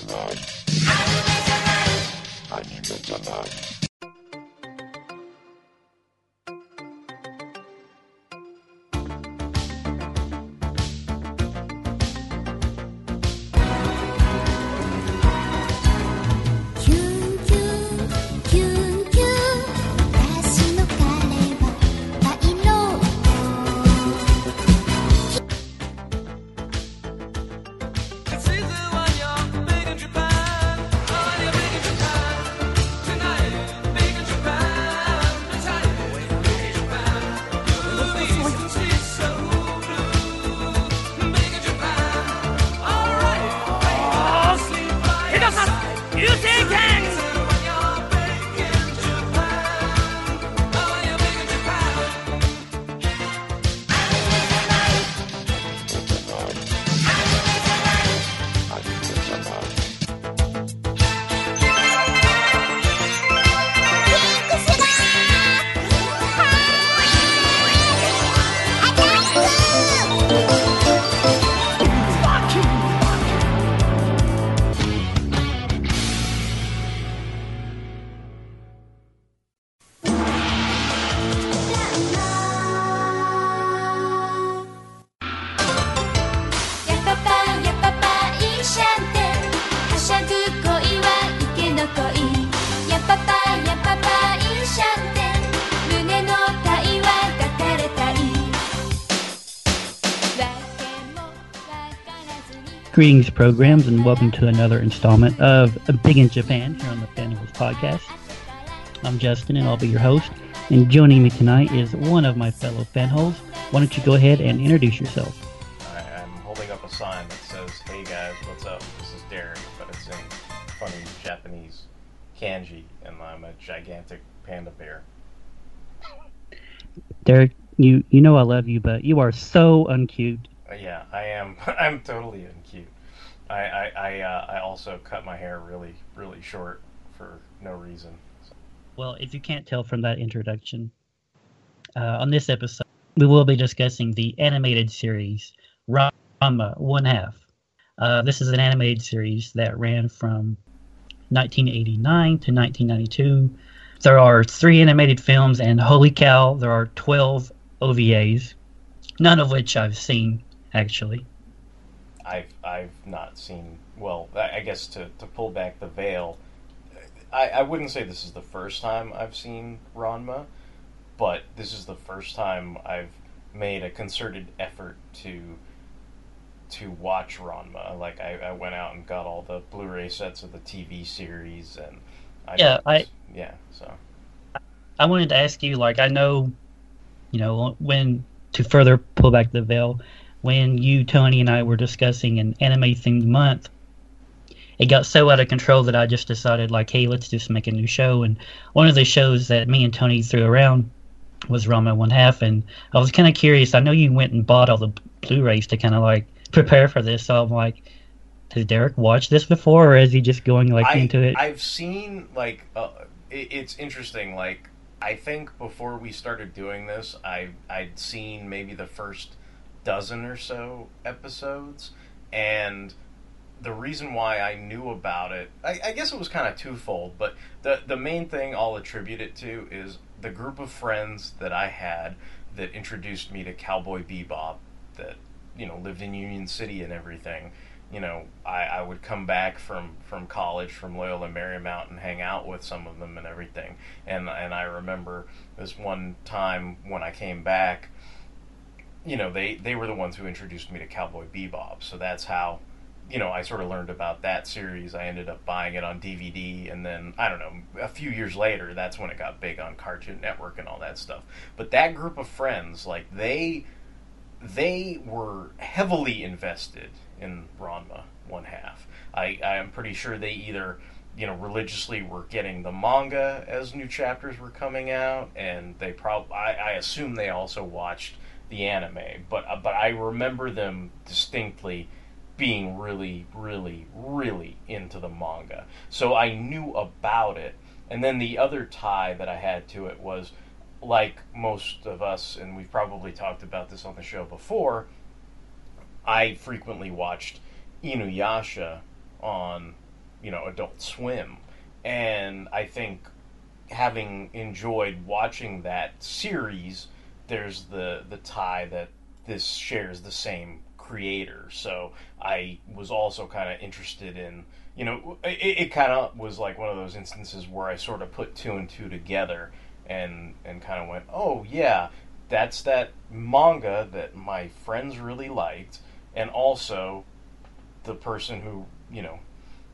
tonight. Touch me tonight. Greetings, programs, and welcome to another installment of Big in Japan here on the Fanholes Podcast. I'm Justin, and I'll be your host. And joining me tonight is one of my fellow fanholes. Why don't you go ahead and introduce yourself? I, I'm holding up a sign that says, "Hey guys, what's up? This is Derek," but it's in funny Japanese kanji, and I'm a gigantic panda bear. Derek, you you know I love you, but you are so uncute. Uh, yeah, I am. I'm totally uncute. I I I, uh, I also cut my hair really really short for no reason. Well, if you can't tell from that introduction, uh, on this episode, we will be discussing the animated series Ranma One Half. Uh, this is an animated series that ran from 1989 to 1992. There are three animated films, and holy cow, there are 12 OVAs, none of which I've seen, actually. I've I've not seen. Well, I guess to, to pull back the veil, I, I wouldn't say this is the first time I've seen Ranma, but this is the first time I've made a concerted effort to to watch Ranma. Like I, I went out and got all the Blu-ray sets of the TV series, and I Yeah, I- yeah. So I wanted to ask you, like, I know, you know, when to further pull back the veil, when you, Tony, and I were discussing an anime themed month, it got so out of control that I just decided, like, hey, let's just make a new show. And one of the shows that me and Tony threw around was Ranma One Half, and I was kind of curious. I know you went and bought all the Blu-rays to kind of like prepare for this, so I'm like, has Derek watched this before, or is he just going like I, into it? I've seen like uh, it, it's interesting. Like I think before we started doing this, I I'd seen maybe the first dozen or so episodes, and the reason why I knew about it, I, I guess it was kind of twofold. But the the main thing I'll attribute it to is the group of friends that I had that introduced me to Cowboy Bebop, that you know lived in Union City and everything you know, I, I would come back from, from college from Loyola Marymount and hang out with some of them and everything. And and I remember this one time when I came back, you know, they, they were the ones who introduced me to Cowboy Bebop. So that's how, you know, I sort of learned about that series. I ended up buying it on DVD, and then I don't know, a few years later, that's when it got big on Cartoon Network and all that stuff. But that group of friends, like they they were heavily invested in Ranma one half. I, I am pretty sure they either, you know, religiously were getting the manga as new chapters were coming out, and they prob I, I assume they also watched the anime. But uh, but I remember them distinctly being really, really, really into the manga. So I knew about it. And then the other tie that I had to it was like most of us, and we've probably talked about this on the show before, I frequently watched Inuyasha on you know Adult Swim, and I think having enjoyed watching that series, there's the the tie that this shares the same creator. So I was also kind of interested in, you know, it, it kind of was like one of those instances where I sort of put two and two together and and kind of went, oh yeah, that's that manga that my friends really liked, and also the person who you know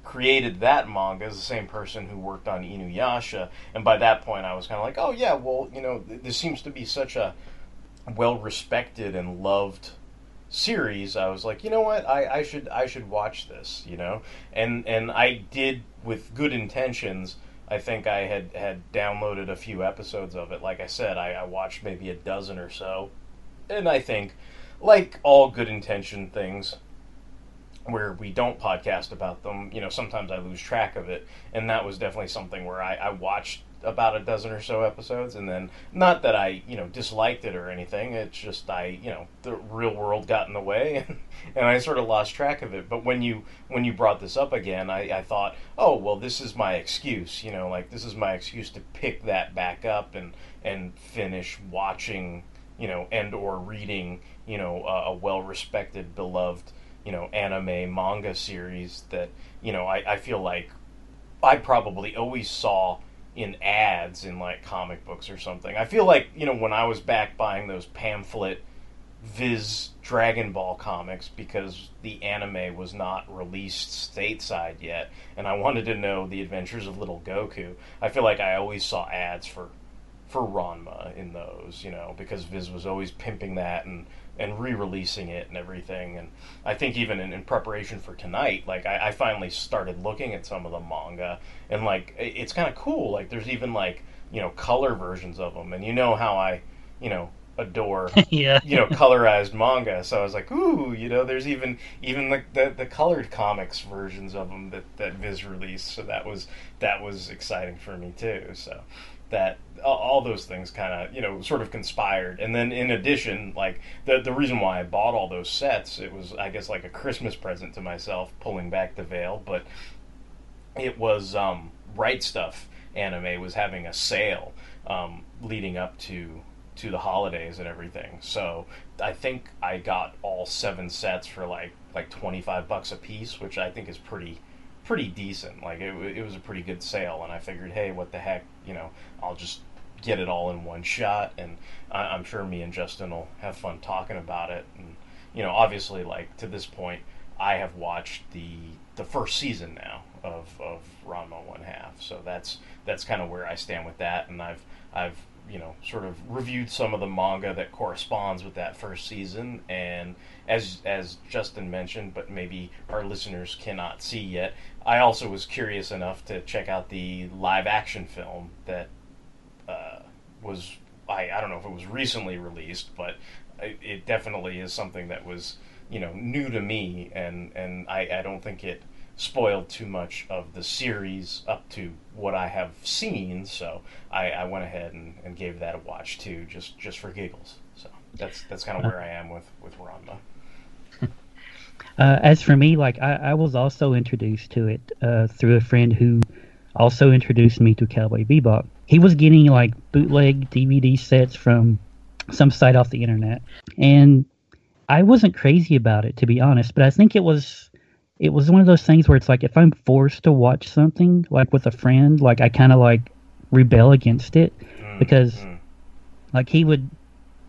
created that manga is the same person who worked on Inuyasha, and by that point I was kind of like, oh yeah, well you know th- this seems to be such a well respected and loved series. I was like, you know what, I, I should I should watch this, you know, and and I did with good intentions. I think I had had downloaded a few episodes of it. Like I said, I, I watched maybe a dozen or so, and I think, like all good intention things, where we don't podcast about them, you know, sometimes I lose track of it. And that was definitely something where I, I watched about a dozen or so episodes and then not that I, you know, disliked it or anything. It's just I, you know, the real world got in the way and, and I sort of lost track of it. But when you when you brought this up again, I, I thought, oh well this is my excuse, you know, like this is my excuse to pick that back up and and finish watching, you know, and or reading, you know, a, a well respected, beloved you know anime manga series that you know I, I feel like I probably always saw in ads in like comic books or something. I feel like you know when I was back buying those pamphlet Viz Dragon Ball comics because the anime was not released stateside yet, and I wanted to know the adventures of Little Goku. I feel like I always saw ads for for Ranma in those, you know, because Viz was always pimping that and and re-releasing it and everything. And I think even in, in preparation for tonight, like I, I finally started looking at some of the manga, and like it- it's kind of cool. Like there's even like you know color versions of them, and you know how I you know adore yeah. you know colorized manga so i was like ooh you know there's even even the, the the colored comics versions of them that that viz released so that was that was exciting for me too so that all, those things kind of you know sort of conspired and then in addition like the the reason why i bought all those sets it was i guess like a christmas present to myself pulling back the veil but it was um, Right Stuf anime was having a sale um, leading up to to the holidays and everything. So I think I got all seven sets for like like twenty five bucks a piece, which I think is pretty pretty decent. Like it, it was a pretty good sale, and I figured, hey, what the heck, you know, I'll just get it all in one shot, and I, I'm sure me and Justin will have fun talking about it. And you know, obviously, like to this point, I have watched the the first season now of of Ranma One Half, so that's that's kind of where I stand with that, and I've I've you know sort of reviewed some of the manga that corresponds with that first season, and as as Justin mentioned, but maybe our listeners cannot see yet, I also was curious enough to check out the live action film that uh, was I, I don't know if it was recently released, but it, it definitely is something that was you know new to me, and and I, I don't think it spoiled too much of the series up to what I have seen. So I, I went ahead and, and gave that a watch too, just just for giggles. So that's that's kind of where I am with with Ranma. Uh, as for me, like I, I was also introduced to it uh, through a friend who also introduced me to Cowboy Bebop. He was getting like bootleg DVD sets from some site off the internet, and I wasn't crazy about it to be honest. But I think it was it was one of those things where it's like if I'm forced to watch something like with a friend, like I kind of like rebel against it because Mm. like he would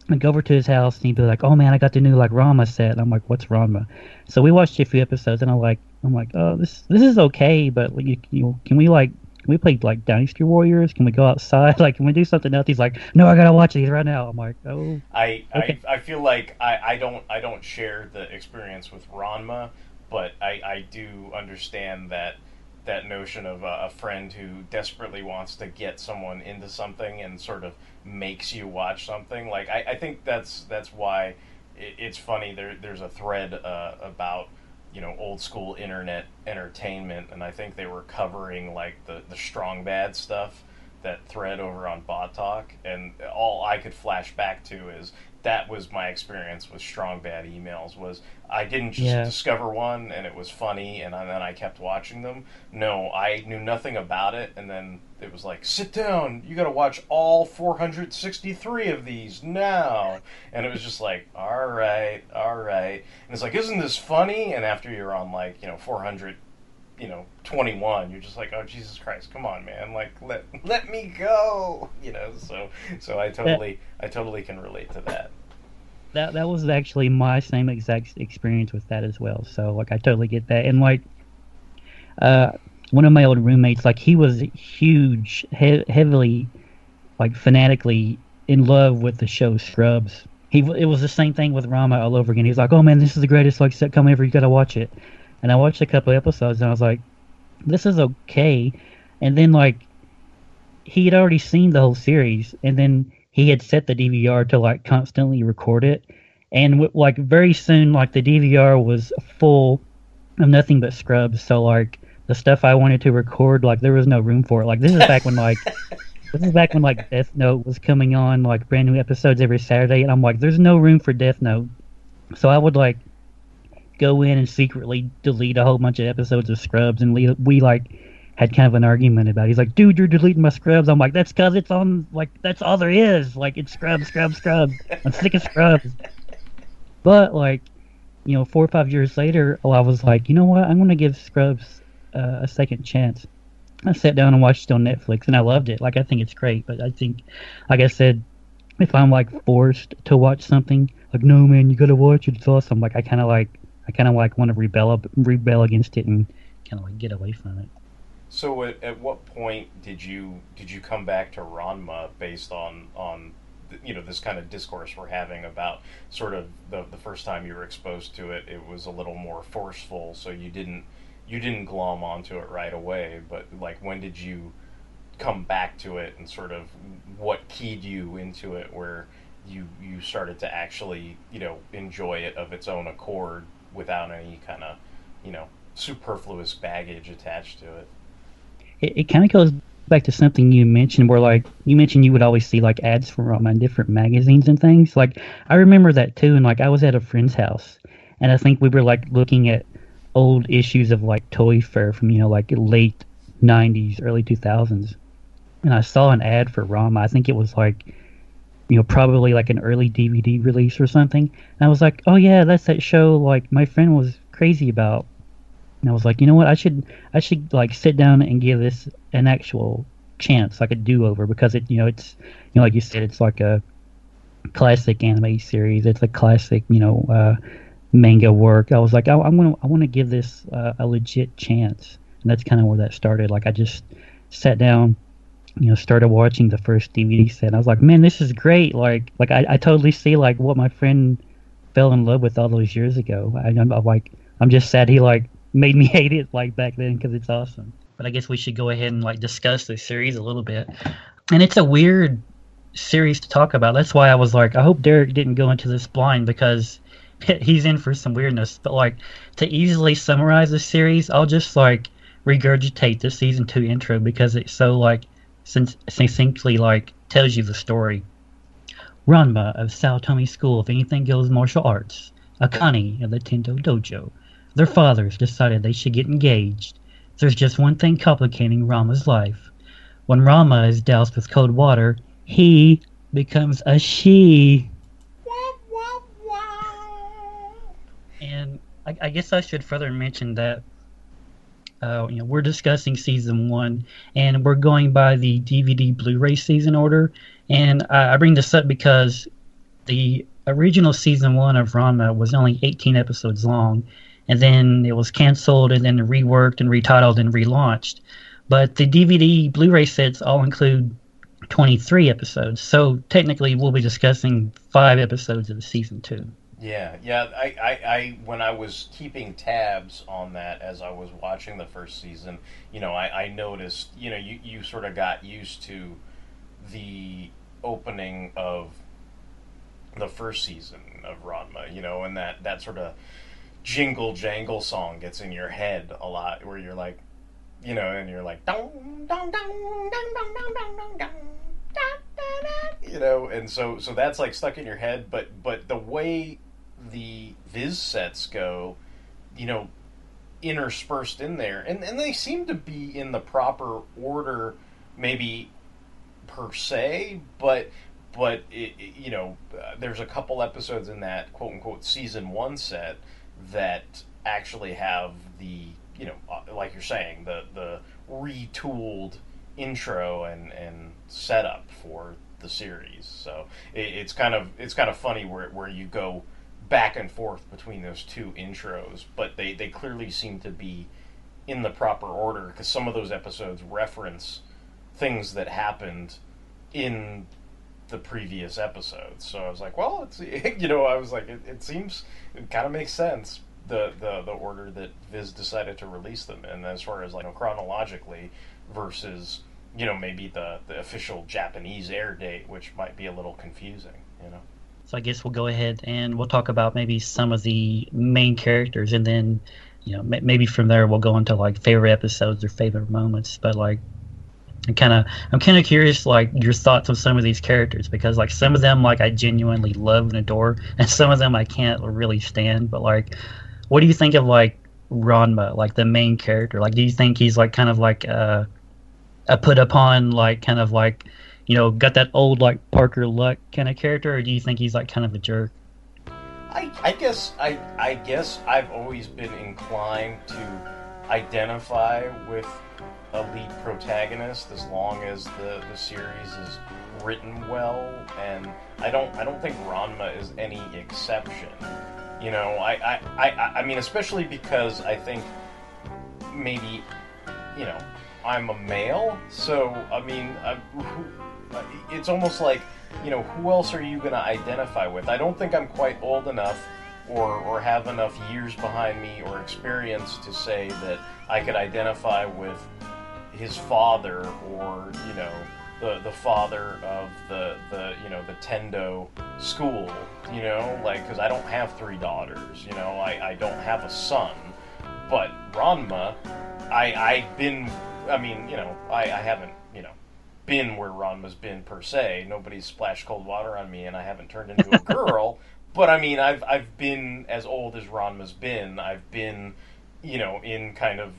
I'd go over to his house and he'd be like, "Oh man, I got the new like Ranma set." And I'm like, "What's Ranma?" So we watched a few episodes, and I'm like, "I'm like, oh, this this is okay, but like, you, you can we like can we play like Dynasty Warriors? Can we go outside? Like, can we do something else?" He's like, "No, I gotta watch these right now." I'm like, "Oh, I, Okay. I I feel like I, I don't I don't share the experience with Ranma, but I, I do understand that that notion of a, a friend who desperately wants to get someone into something and sort of makes you watch something. Like I, I think that's that's why it, it's funny. There there's a thread uh, about you know old school internet entertainment, and I think they were covering like the the strong bad stuff that thread over on Bot Talk, and all I could flash back to is that was my experience with strong bad emails was I didn't just Yeah. discover one and it was funny and then I kept watching them. No, I knew nothing about it and then it was like sit down, you got to watch all 463 of these now. And it was just like all right, all right. And it's like isn't this funny? And after you're on like, you know, 400 you know 21 you're just like oh jesus christ come on man like let let me go you know so so i totally i totally can relate to that that that was actually my same exact experience with that as well. So like I totally get that. And like uh one of my old roommates like he was huge he- heavily like fanatically in love with the show Scrubs. He it was the same thing with Ranma all over again. He was like, "Oh man, this is the greatest like sitcom ever. You got to watch it." And I watched a couple episodes and I was like, "This is okay." And then like he had already seen the whole series and then he had set the DVR to like constantly record it, and w- like very soon, like the DVR was full of nothing but scrubs. So like the stuff I wanted to record, like there was no room for it. Like this is back when like this is back when like Death Note was coming on, like brand new episodes every Saturday, and I'm like, there's no room for Death Note. So I would like go in and secretly delete a whole bunch of episodes of Scrubs, and we, we like had kind of an argument about. It. He's like, "Dude, you're deleting my Scrubs." I'm like, "That's because it's on. Like, that's all there is. Like, it's Scrubs, Scrubs, Scrubs. I'm sick of Scrubs." But like, you know, four or five years later, I was like, you know what? I'm gonna give Scrubs uh, a second chance. I sat down and watched it on Netflix, and I loved it. Like, I think it's great. But I think, like I said, if I'm like forced to watch something, like, no man, you gotta watch it. It's awesome. Like, I kind of like, I kind of like want to rebel rebel against it, and kind of like get away from it. so at, at what point did you did you come back to ranma based on on you know this kind of discourse we're having about sort of the, the first time you were exposed to it it was a little more forceful so you didn't you didn't glom onto it right away but like when did you come back to it and sort of what keyed you into it where you you started to actually you know enjoy it of its own accord without any kind of you know superfluous baggage attached to it? It, it kind of goes back to something you mentioned where like you mentioned you would always see like ads for um, different magazines and things. Like i remember that too and like i was at a friend's house and i think we were like looking at old issues of like toy fair from you know like late 90s early 2000s and i saw an ad for ranma i think it was like you know probably like an early dvd release or something and i was like oh yeah that's that show like my friend was crazy about and I was like, you know what? I should I should like sit down and give this an actual chance, like a do over, because it you know it's you know like you said, it's like a classic anime series. It's a classic you know uh, manga work. I was like, I, want to I want to give this uh, a legit chance, and that's kind of where that started. Like I just sat down. You know, started watching the first DVD set. I was like, "Man, this is great!" Like, like I, I totally see like what my friend fell in love with all those years ago. I, I'm, I'm like, I'm just sad he like made me hate it like back then because it's awesome. But I guess we should go ahead and like discuss this series a little bit. And it's a weird series to talk about. That's why I was like, I hope Derek didn't go into this blind because he's in for some weirdness. But like to easily summarize the series, I'll just like regurgitate the season two intro because it's so like since succinctly like tells you the story. Ranma of Saotome School of Anything Goes Martial Arts, Akane of the Tendo Dojo. Their fathers decided they should get engaged. There's just one thing complicating Ranma's life. When Ranma is doused with cold water, he becomes a she. And I, I guess I should further mention that uh, you know we're discussing season one, and we're going by the DVD Blu-ray season order. And I, I bring this up because the original season one of Ranma was only 18 episodes long, and then it was canceled, and then reworked and retitled and relaunched. But the DVD Blu-ray sets all include 23 episodes, so technically we'll be discussing five episodes of season two. Yeah, yeah. I, I, I, when I was keeping tabs on that as I was watching the first season, you know, I, I noticed, you know, you, you sort of got used to the opening of the first season of Ranma, you know, and that, that sort of jingle jangle song gets in your head a lot, where you're like, you know, and you're like, dong, dong, dong, dong, dong, dong, dong, dong, dong, you know, and so so that's like stuck in your head. But but the way the Viz sets go, you know, interspersed in there, and and they seem to be in the proper order, maybe per se, but but it, it- you know, uh, there's a couple episodes in that quote unquote season one set that actually have the you know, uh, like you're saying, the the retooled intro and and setup for the series. So it, it's kind of it's kind of funny where where you go back and forth between those two intros, but they they clearly seem to be in the proper order because some of those episodes reference things that happened in the previous episodes. So I was like, well, it's you know, I was like, it, it seems it kind of makes sense the, the the order that Viz decided to release them and as far as like you know, chronologically versus you know maybe the the official Japanese air date, which might be a little confusing. You know. So I guess we'll go ahead and we'll talk about maybe some of the main characters, and then you know ma- maybe from there we'll go into like favorite episodes or favorite moments. But like, I'm kind of I'm kind of curious like your thoughts on some of these characters because like some of them like I genuinely love and adore, and some of them I can't really stand. But like, what do you think of like Ranma, like the main character? Like, do you think he's like kind of like uh, a put upon like kind of like you know, got that old like Parker Luck kind of character, or do you think he's like kind of a jerk? I, I guess I I guess I've always been inclined to identify with a lead protagonist as long as the, the series is written well and I don't I don't think Ranma is any exception. You know, I, I, I, I mean especially because I think maybe you know, I'm a male, so I mean, I, who, it's almost like, you know, who else are you going to identify with? I don't think I'm quite old enough or, or have enough years behind me or experience to say that I could identify with his father or, you know, the, the father of the, the you know the Tendo school you know? Like because I don't have three daughters you know? I, I don't have a son. But Ranma I I've been I mean you know I, I haven't been where Ranma's been per se. Nobody's splashed cold water on me and I haven't turned into a girl. But I mean I've I've been as old as Ron has been. I've been you know in kind of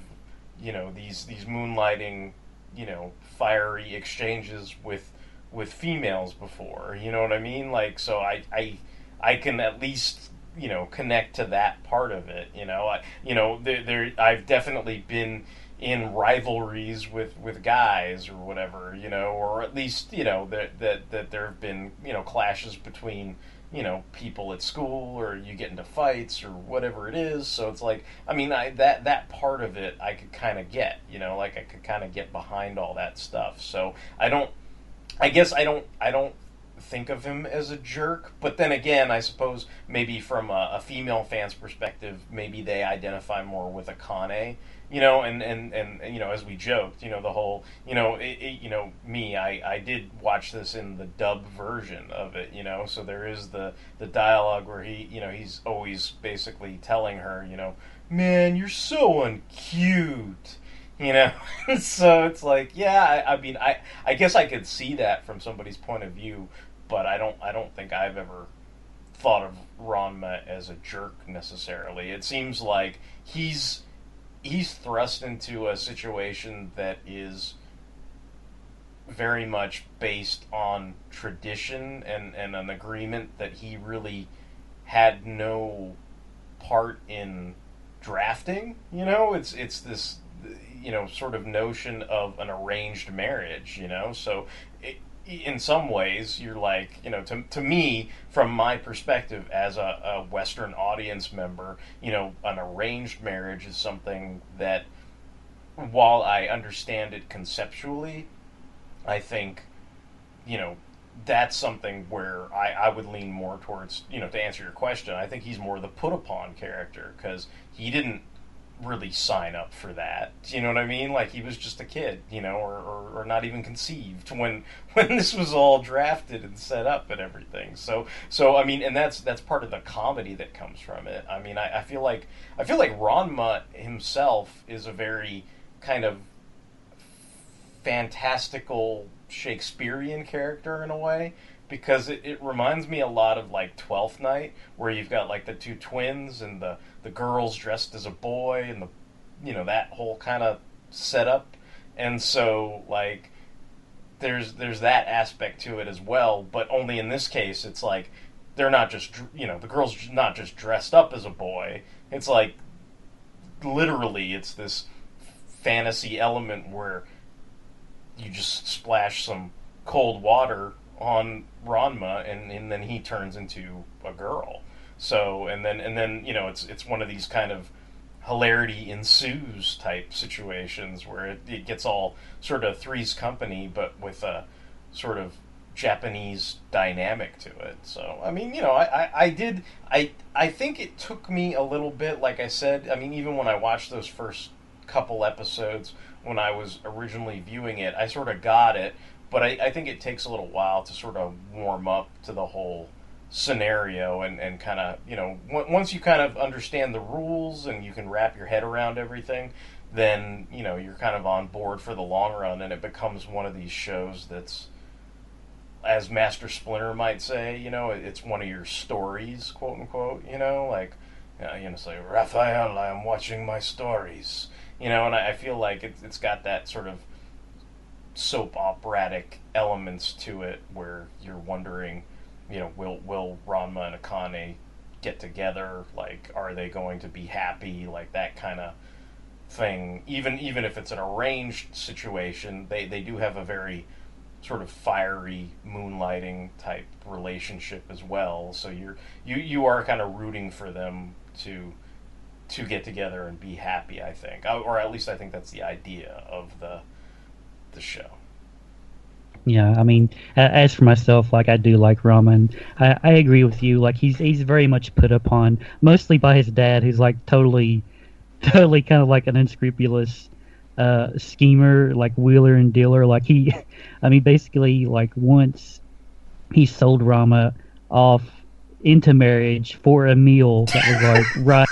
you know these these moonlighting you know fiery exchanges with with females before. You know what I mean? Like so I I I can at least you know connect to that part of it you know? I you know there, there I've definitely been in rivalries with with guys or whatever you know or at least you know that that that there have been you know clashes between you know people at school or you get into fights or whatever it is. So it's like i mean i that that part of it i could kind of get you know like i could kind of get behind all that stuff. So i don't i guess i don't i don't think of him as a jerk but then again i suppose maybe from a, a female fan's perspective maybe they identify more with akane you know and, and and you know as we joked you know the whole you know it, it, you know me i i did watch this in the dub version of it you know so there is the the dialogue where he you know he's always basically telling her you know man you're so uncute you know? So it's like yeah I, I mean i i guess i could see that from somebody's point of view but i don't i don't think i've ever thought of Ranma as a jerk necessarily. It seems like he's he's thrust into a situation that is very much based on tradition and, and an agreement that he really had no part in drafting. You know, it's it's this you know sort of notion of an arranged marriage. You know, so it, in some ways you're like you know to, to me from my perspective as a, a western audience member you know an arranged marriage is something that while i understand it conceptually i think you know that's something where I, I would lean more towards you know to answer your question i think he's more the put upon character because he didn't really sign up for that. You know what I mean? Like he was just a kid, you know, or, or, or not even conceived when when this was all drafted and set up and everything. So so I mean, and that's that's part of the comedy that comes from it. I mean, I, I feel like I feel like Ranma himself is a very kind of fantastical Shakespearean character in a way because it, it reminds me a lot of like Twelfth Night, where you've got like the two twins and the the girls dressed as a boy and the you know that whole kind of setup, and so like there's there's that aspect to it as well, but only in this case it's like they're not just you know the girl's not just dressed up as a boy. It's like literally it's this fantasy element where you just splash some cold water on Ranma and, and then he turns into a girl. So and then and then you know it's it's one of these kind of hilarity ensues type situations where it, it gets all sort of three's company but with a sort of Japanese dynamic to it. So I mean, you know, I, I, I did I I think it took me a little bit, like I said, I mean even when I watched those first couple episodes when I was originally viewing it, I sort of got it, but I, I think it takes a little while to sort of warm up to the whole scenario and, and kind of, you know, w- once you kind of understand the rules and you can wrap your head around everything, then, you know, you're kind of on board for the long run and it becomes one of these shows that's, as Master Splinter might say, you know, it- it's one of your stories, quote unquote, you know, like, uh, you know, say, Raphael, I am watching my stories, you know, and I, I feel like it, it's got that sort of soap operatic elements to it where you're wondering, you know, will will Ranma and Akane get together? Like, are they going to be happy? Like that kind of thing. Even even if it's an arranged situation, they they do have a very sort of fiery moonlighting type relationship as well. So you're you you are kind of rooting for them to to get together and be happy. I think, or at least I think that's the idea of the the show. Yeah, I mean, as for myself, like I do like Ranma. I, I agree with you. Like he's he's very much put upon, mostly by his dad, who's like totally, totally kind of like an unscrupulous uh, schemer, like wheeler and dealer. Like he, I mean, basically, like once he sold Ranma off into marriage for a meal that was like rice,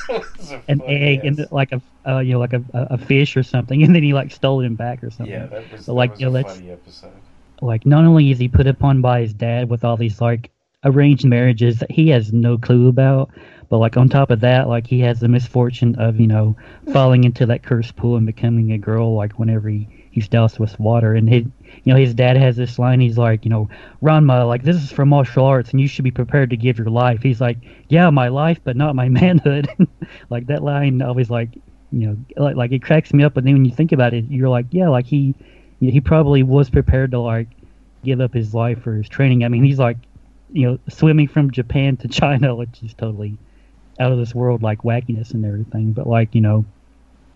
an egg and like a uh, you know like a, a fish or something, and then he like stole him back or something. yeah, that was, But, like, that you know, a funny episode. Like not only is he put upon by his dad with all these like arranged marriages that he has no clue about but like on top of that like he has the misfortune of you know falling into that cursed pool and becoming a girl like whenever he, he's doused with water. And his you know his dad has this line he's like you know ranma like this is for martial arts and you should be prepared to give your life. He's like yeah my life but not my manhood. Like that line always like you know like, like it cracks me up but then when you think about it you're like yeah like he he probably was prepared to like give up his life for his training. I mean, he's like, you know, swimming from Japan to China, which is totally out of this world, like wackiness and everything. But like, you know,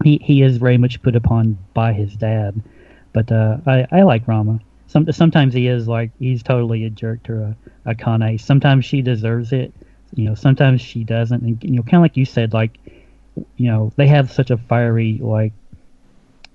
he he is very much put upon by his dad. But uh, I I like Ranma. Some sometimes he is like he's totally a jerk to a, Akane. Sometimes she deserves it. You know, sometimes she doesn't. And you know, kind of like you said, like you know, they have such a fiery like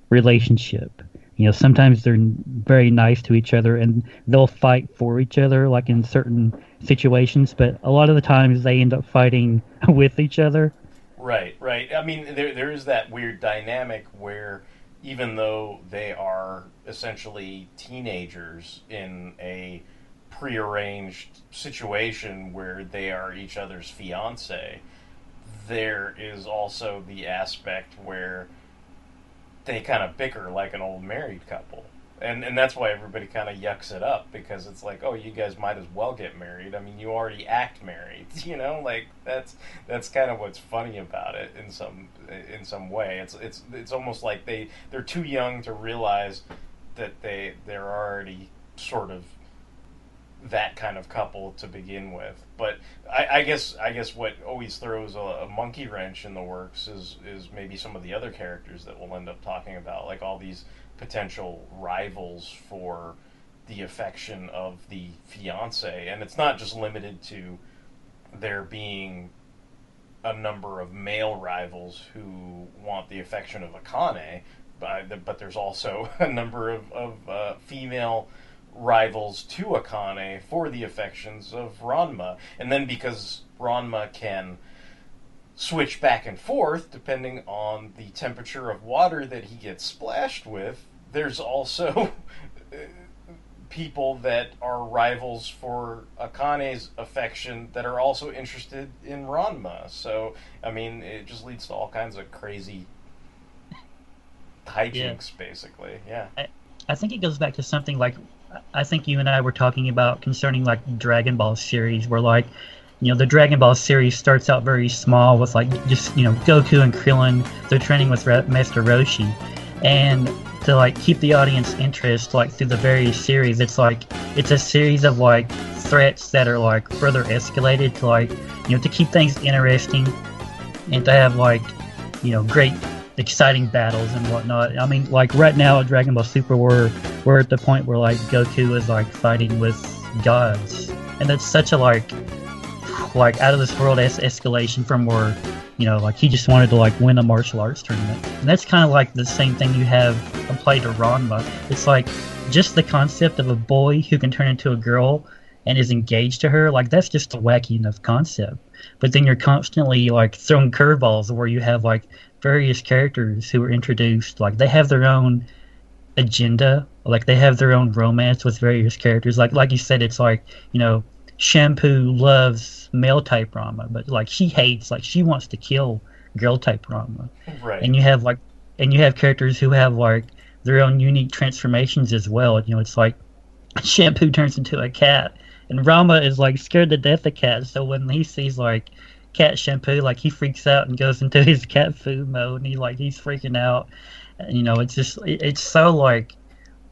relationship. You know, sometimes they're very nice to each other and they'll fight for each other, like in certain situations. But a lot of the times they end up fighting with each other. Right, right. I mean, there there is that weird dynamic where even though they are essentially teenagers in a prearranged situation where they are each other's fiance, there is also the aspect where they kind of bicker like an old married couple. And and that's why everybody kind of yucks it up because it's like, oh, you guys might as well get married. I mean, you already act married, you know. Like that's that's kind of what's funny about it in some in some way. It's it's it's almost like they they're too young to realize that they they're already sort of that kind of couple to begin with. But I, I guess I guess what always throws a, a monkey wrench in the works is is maybe some of the other characters that we'll end up talking about, like all these potential rivals for the affection of the fiance, and it's not just limited to there being a number of male rivals who want the affection of Akane, but, but there's also a number of, of uh, female rivals to Akane for the affections of Ranma. And then because Ranma can switch back and forth depending on the temperature of water that he gets splashed with, there's also people that are rivals for Akane's affection that are also interested in Ranma. So, I mean, it just leads to all kinds of crazy hijinks, basically. Yeah. I think it goes back to something like I think you and I were talking about concerning like Dragon Ball series, where like you know the Dragon Ball series starts out very small with like just you know Goku and Krillin they're training with Ra- Master Roshi, and to like keep the audience interest like through the various series, it's like it's a series of like threats that are like further escalated to like you know to keep things interesting and to have like you know great exciting battles and whatnot. I mean, like right now at Dragon Ball Super, we're we're at the point where like Goku is like fighting with gods, and that's such a like like out of this world es- escalation from where you know like he just wanted to like win a martial arts tournament, and that's kind of like the same thing you have applied to Ranma. It's like just the concept of a boy who can turn into a girl and is engaged to her, like that's just a wacky enough concept. But then you're constantly like throwing curveballs where you have like various characters who are introduced, like they have their own agenda, like they have their own romance with various characters. Like like you said, it's like you know, Shampoo loves male type Ranma, but like she hates, like she wants to kill girl type Ranma Right. and you have like and you have characters who have like their own unique transformations as well you know it's like shampoo turns into a cat and ranma is like scared to death of cats so when he sees like cat shampoo like he freaks out and goes into his cat food mode and he like he's freaking out And, you know it's just it, it's so like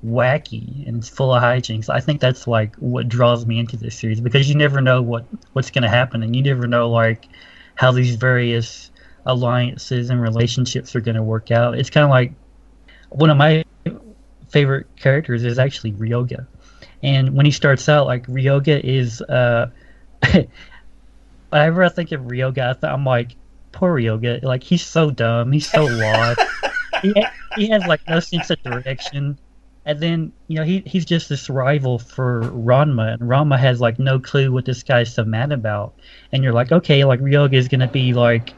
wacky and full of hijinks i think that's like what draws me into this series because you never know what what's going to happen and you never know like how these various alliances and relationships are going to work out. It's kind of like one of my favorite characters is actually Ryoga. And when he starts out, like Ryoga is, uh, whenever I think of Ryoga, I'm like, poor Ryoga. Like he's so dumb. He's so lost. he, he has like no sense of direction. And then you know he he's just this rival for Ranma, and Ranma has like no clue what this guy's so mad about. And you're like, okay, like Ryoga is gonna be like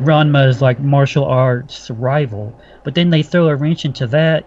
Ranma's like martial arts rival. But then they throw a wrench into that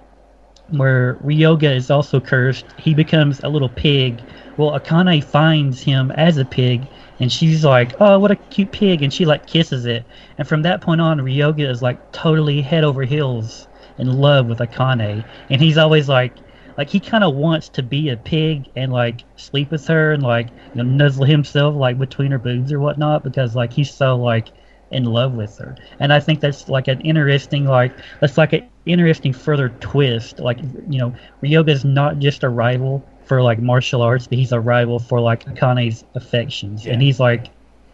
where Ryoga is also cursed. He becomes a little pig. Well, Akane finds him as a pig and she's like, "Oh, what a cute pig." And she like kisses it. And from that point on, Ryoga is like totally head over heels in love with Akane. And he's always like like he kind of wants to be a pig and like sleep with her and like you know nuzzle himself like between her boobs or whatnot because like he's so like in love with her and i think that's like an interesting like that's like an interesting further twist like you know ryoga is not just a rival for like martial arts but he's a rival for like akane's affections. And he's like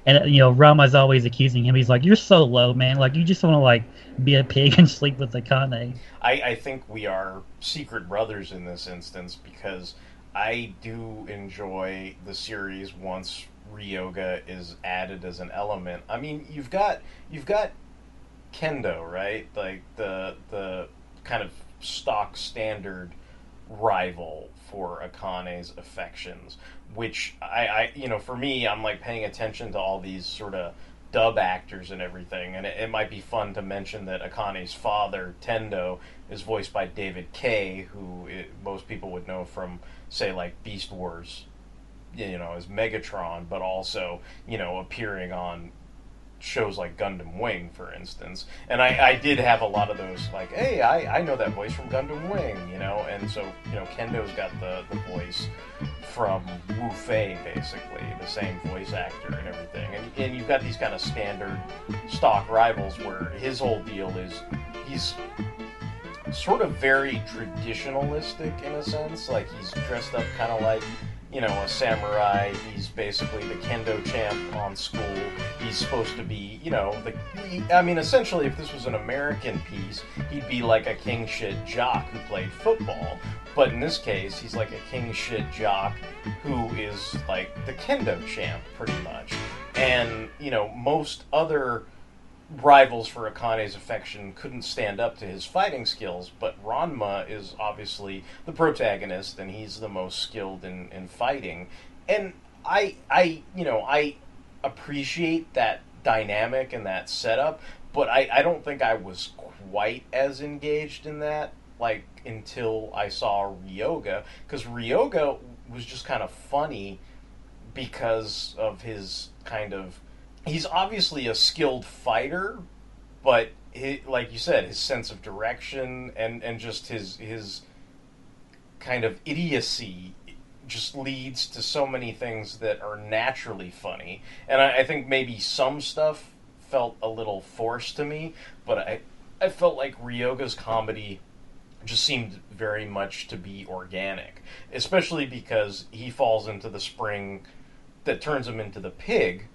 and you know ranma's always accusing him. He's like you're so low man. Like you just want to like be a pig and sleep with akane I, I think we are secret brothers in this instance because I do enjoy the series once Ryoga is added as an element. I mean, you've got you've got Kendo, right? Like the the kind of stock standard rival for Akane's affections, which I, I you know, for me, I'm like paying attention to all these sort of dub actors and everything, and it, it might be fun to mention that Akane's father, Tendo, is voiced by David Kaye, who it, most people would know from, say, like Beast Wars, you know, as Megatron, but also, you know, appearing on shows like Gundam Wing, for instance. And I, I did have a lot of those, like, hey, I, I know that voice from Gundam Wing, you know, and so, you know, Kendo's got the, the voice from Wufei, basically, the same voice actor and everything. And, and you've got these kind of standard stock rivals where his whole deal is he's sort of very traditionalistic in a sense. Like he's dressed up kind of like, you know, a samurai. He's basically the kendo champ on school. He's supposed to be, you know, the. he- I mean, essentially, if this was an American piece, he'd be like a king shit jock who played football. But in this case, he's like a king shit jock who is like the kendo champ, pretty much. And you know, most other rivals for Akane's affection couldn't stand up to his fighting skills, but Ranma is obviously the protagonist and he's the most skilled in, in fighting. And I I you know, I appreciate that dynamic and that setup, but I, I don't think I was quite as engaged in that like until I saw Ryoga because Ryoga was just kind of funny because of his kind of he's obviously a skilled fighter, but he, like you said, his sense of direction and and just his his kind of idiocy just leads to so many things that are naturally funny. And I, I think maybe some stuff felt a little forced to me, but I I felt like Ryoga's comedy just seemed very much to be organic, especially because he falls into the spring that turns him into the pig.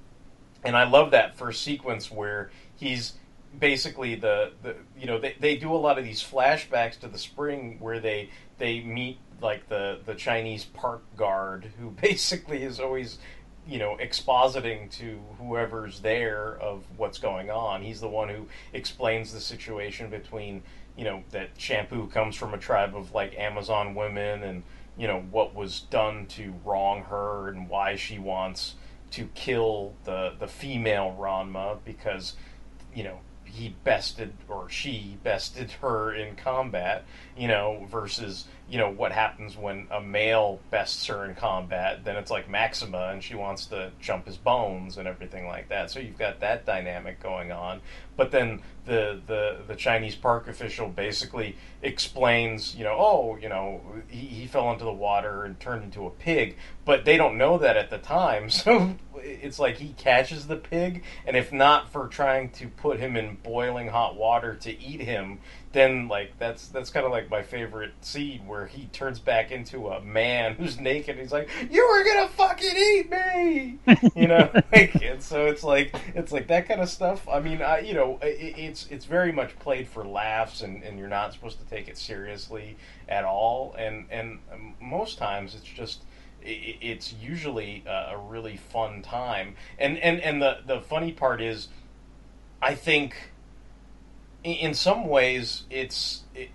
And I love that first sequence where he's basically the, the you know they, they do a lot of these flashbacks to the spring where they they meet like the the Chinese park guard who basically is always you know expositing to whoever's there of what's going on. He's the one who explains the situation between you know that shampoo comes from a tribe of like amazon women and you know what was done to wrong her and why she wants to kill the the female ranma because you know he bested or she bested her in combat you know versus you know what happens when a male bests her in combat then it's like maxima and she wants to jump his bones and everything like that. So you've got that dynamic going on. But then the the the chinese park official basically explains you know oh you know he, he fell into the water and turned into a pig. But they don't know that at the time so it's like he catches the pig and if not for trying to put him in boiling hot water to eat him then like that's that's kind of like my favorite scene where he turns back into a man who's naked. He's like, "You were gonna fucking eat me," you know. like, and so it's like it's like that kind of stuff. I mean, I, you know, it, it's it's very much played for laughs, and, and you're not supposed to take it seriously at all. And and um, most times it's just it's usually a, a really fun time. And and and the the funny part is, I think in- some ways it's it,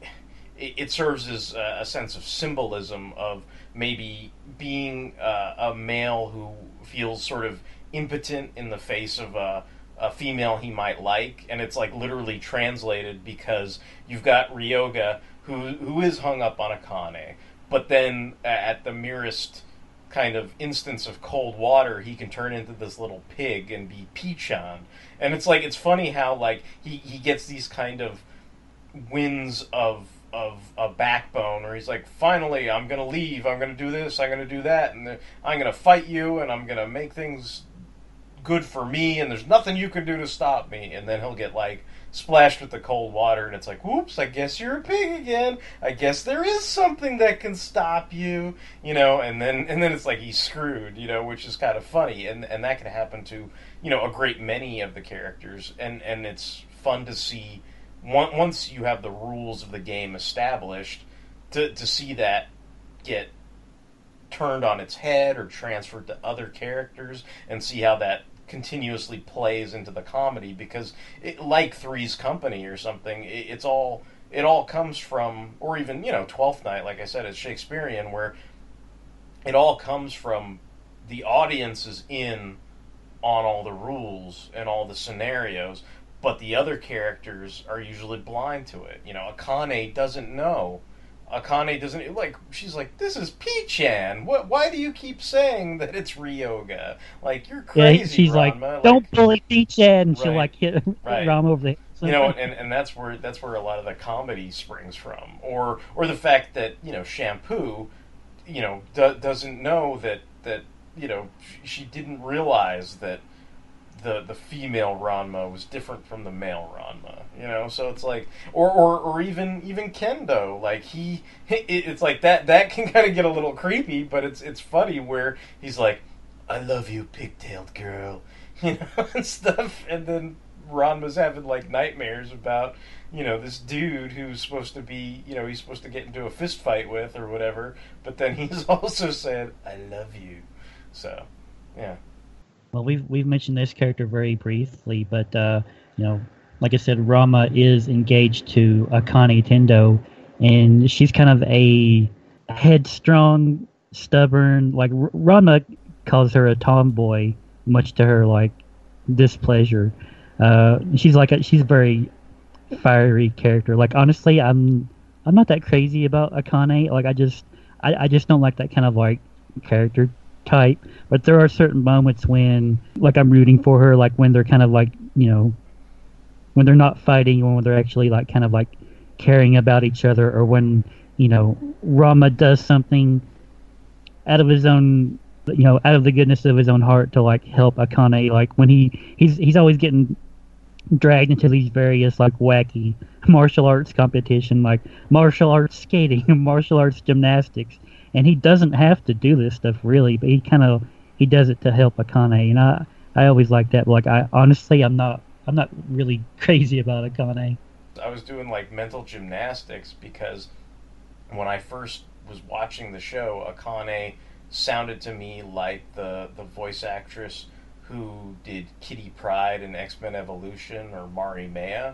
it serves as a sense of symbolism of maybe being uh, a male who feels sort of impotent in the face of a, a female he might like and it's like literally translated because you've got Ryoga who who is hung up on Akane but then uh, at the merest kind of instance of cold water, he can turn into this little pig and be P-chan. And it's like it's funny how like he, he gets these kind of winds of of a backbone where he's like, finally, I'm gonna leave. I'm gonna do this. I'm gonna do that, and I'm gonna fight you, and I'm gonna make things good for me, and there's nothing you can do to stop me. And then he'll get like splashed with the cold water, and it's like, whoops, I guess you're a pig again. I guess there is something that can stop you, you know. And then and then it's like he's screwed, you know, which is kind of funny, and and that can happen to you know a great many of the characters, and and it's fun to see once you have the rules of the game established to to see that get turned on its head or transferred to other characters and see how that continuously plays into the comedy because it, like three's company or something it, it's all it all comes from or even you know 12th night like i said it's shakespearean where it all comes from the audience is in on all the rules and all the scenarios but the other characters are usually blind to it. You know akane doesn't know Akane doesn't like. She's like, "This is P-chan. What? Why do you keep saying that it's Ryoga? Like you're Yeah, crazy." she's like, "Don't bully P-chan," and she'll Right. like hit Right. Ram over the head. you know, and, and that's where that's where a lot of the comedy springs from, or or the fact that you know Shampoo, you know, do, doesn't know that that you know she didn't realize that the the female Ranma was different from the male Ranma, you know. So it's like, or or, or even even Kendo, like he, it, it's like that that can kind of get a little creepy, but it's it's funny where he's like, "I love you, pigtailed girl," you know, and stuff, and then Ranma's having like nightmares about you know this dude who's supposed to be you know he's supposed to get into a fist fight with or whatever, but then he's also said, "I love you," so yeah. Well, we've we've mentioned this character very briefly, but uh, you know, like I said, Ranma is engaged to Akane Tendo, and she's kind of a headstrong, stubborn. Like R- Ranma calls her a tomboy, much to her like displeasure. Uh, she's like a, she's a very fiery character. Like honestly, I'm I'm not that crazy about Akane. Like I just I, I just don't like that kind of like character type. But there are certain moments when like I'm rooting for her, like when they're kind of like you know when they're not fighting, when they're actually like kind of like caring about each other, or when you know Ranma does something out of his own you know out of the goodness of his own heart to like help Akane. Like when he he's he's always getting dragged into these various like wacky martial arts competition like martial arts skating martial arts gymnastics and he doesn't have to do this stuff really but he kind of he does it to help akane and i i always like that like i honestly i'm not i'm not really crazy about akane I was doing like mental gymnastics because when I first was watching the show, Akane sounded to me like the the voice actress who did Kitty Pryde in X Men Evolution or Mari Maya.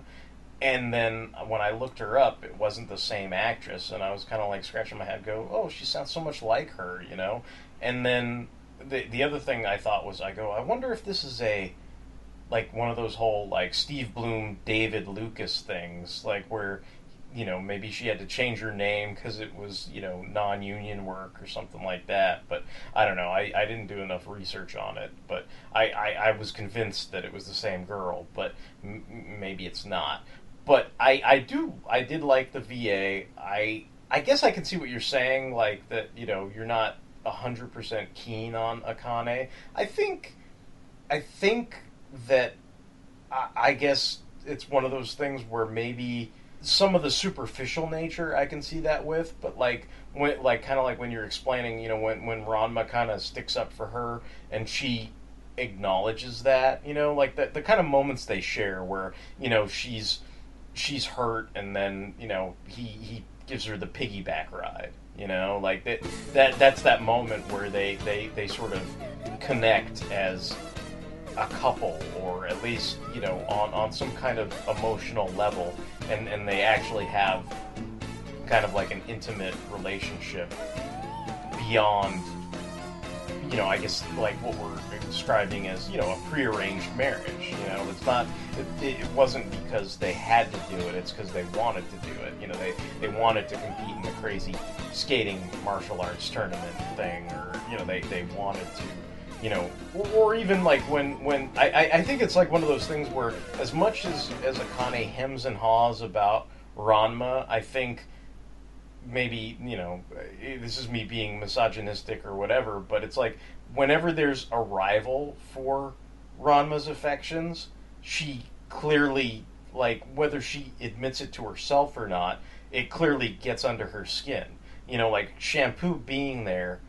And then when I looked her up, it wasn't the same actress, and I was kind of like scratching my head, go, "Oh, she sounds so much like her," you know. And then the the other thing I thought was, I go, I wonder if this is a like one of those whole like Steve Blum, David Lucas things, like where you know maybe she had to change her name because it was you know non-union work or something like that. But I don't know. I, I didn't do enough research on it, but I, I, I was convinced that it was the same girl, but m- maybe it's not. But I, I do I did like the VA. I I guess I can see what you're saying, like that you know you're not hundred percent keen on Akane. I think I think that I, I guess it's one of those things where maybe some of the superficial nature I can see that with, but like when like kind of like when you're explaining, you know, when when Ranma kind of sticks up for her and she acknowledges that, you know, like the the kind of moments they share where you know she's she's hurt and then you know he he gives her the piggyback ride you know? Like that that that's that moment where they they they sort of connect as a couple or at least you know on on some kind of emotional level and and they actually have kind of like an intimate relationship beyond you know i guess like what we're describing as you know a prearranged marriage you know it's not it, it wasn't because they had to do it it's because they wanted to do it you know they they wanted to compete in the crazy skating martial arts tournament thing or you know they they wanted to you know, or, or even like when when I, I think it's like one of those things where as much as as Akane hems and haws about Ranma, I think maybe you know eh, this is me being misogynistic or whatever, but it's like whenever there's a rival for Ranma's affections, she clearly like whether she admits it to herself or not, it clearly gets under her skin. You know, like shampoo being there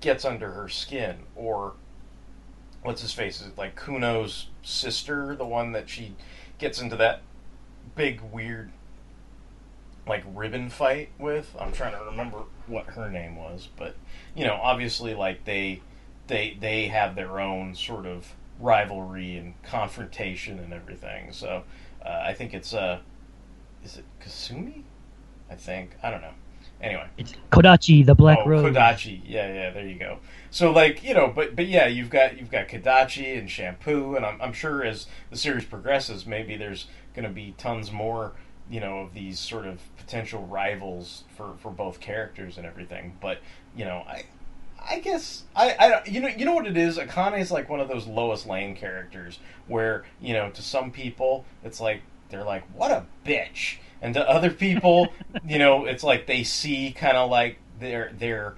gets under her skin or what's his face is like Kuno's sister the one that she gets into that big weird like ribbon fight with. I'm trying to remember what her name was but you know obviously like they they they have their own sort of rivalry and confrontation and everything. So uh, I think it's uh is it Kasumi? I think. I don't know. Anyway. It's kodachi the black oh, rose. Kodachi. Yeah, yeah, there you go. So like, you know, but but yeah, you've got you've got Kodachi and Shampoo and I'm I'm sure as the series progresses maybe there's going to be tons more, you know, of these sort of potential rivals for for both characters and everything. But, you know, I I guess I, I you know you know what it is. Akane is like one of those Lois Lane characters where you know to some people it's like they're like what a bitch, and to other people you know it's like they see kind of like their their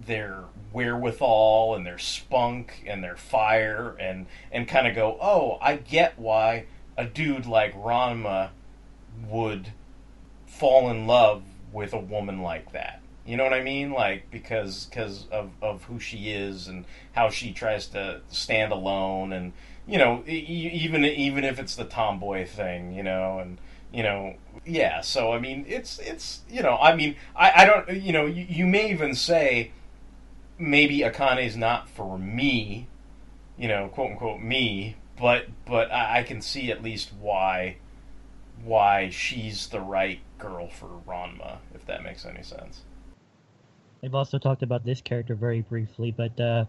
their wherewithal and their spunk and their fire and and kind of go oh I get why a dude like Ranma would fall in love with a woman like that. You know what I mean? Like because because of of who she is and how she tries to stand alone and you know even even if it's the tomboy thing, you know, and you know yeah. So I mean, it's it's you know I mean I I don't you know you, you may even say maybe Akane's not for me, you know, quote unquote me, but but I, I can see at least why why she's the right girl for Ranma, if that makes any sense. They've also talked about this character very briefly, but uh,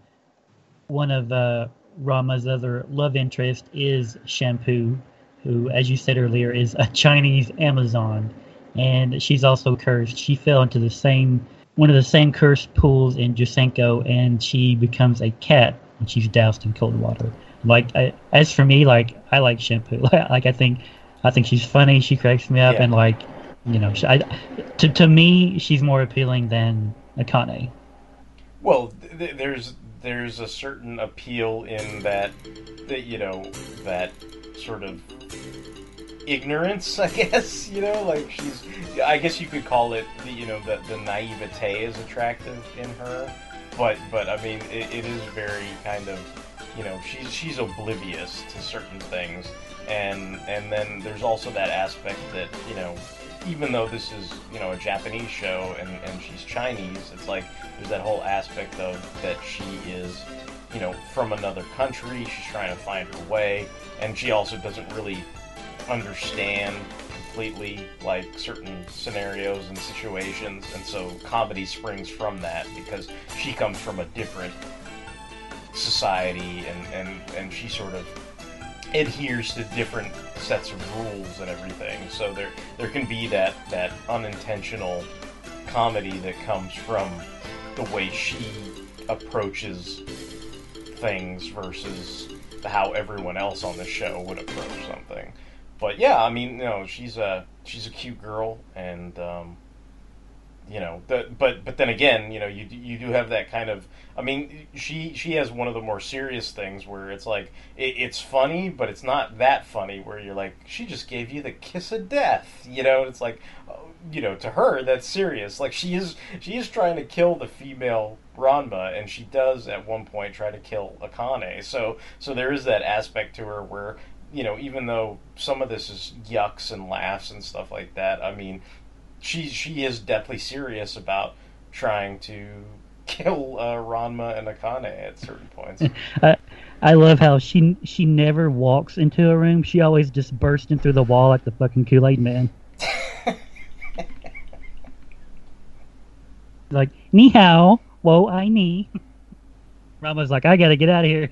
one of uh, Ranma's other love interest is Shampoo, who, as you said earlier, is a Chinese Amazon. and she's also cursed. She fell into the same one of the same cursed pools in Jusenkyo, and she becomes a cat when she's doused in cold water. Like I, as for me, like I like shampoo. like I think, I think she's funny. She cracks me up, Yeah. and like, you know, she, I, to to me, she's more appealing than Akane. Well, th- th- there's there's a certain appeal in that that you know that sort of ignorance, I guess. You know, like she's. I guess you could call it the you know the the naivete is attractive in her, but but I mean it, it is very kind of you know she's she's oblivious to certain things, and and then there's also that aspect that you know even though this is you know a Japanese show and and she's Chinese, it's like there's that whole aspect of that she is you know from another country. She's trying to find her way, and she also doesn't really understand completely like certain scenarios and situations, and so comedy springs from that because she comes from a different society and and and she sort of adheres to different sets of rules and everything. So there there can be that that unintentional comedy that comes from the way she approaches things versus how everyone else on the show would approach something. But yeah, I mean, you know, she's a she's a cute girl, and um, you know, the, but but then again, you know, you you do have that kind of. I mean, she she has one of the more serious things where it's like it, it's funny, but it's not that funny. Where you're like, she just gave you the kiss of death, you know? It's like, oh, you know, to her that's serious. Like she is she is trying to kill the female Ranma, and she does at one point try to kill Akane. So so there is that aspect to her where you know, even though some of this is yucks and laughs and stuff like that, I mean, she she is deathly serious about trying to kill uh, Ranma and Akane at certain points. I, I love how she she never walks into a room. She always just bursts in through the wall like the fucking Kool Aid Man. like ni hao, whoa I ni. Ranma's like, I gotta get out of here.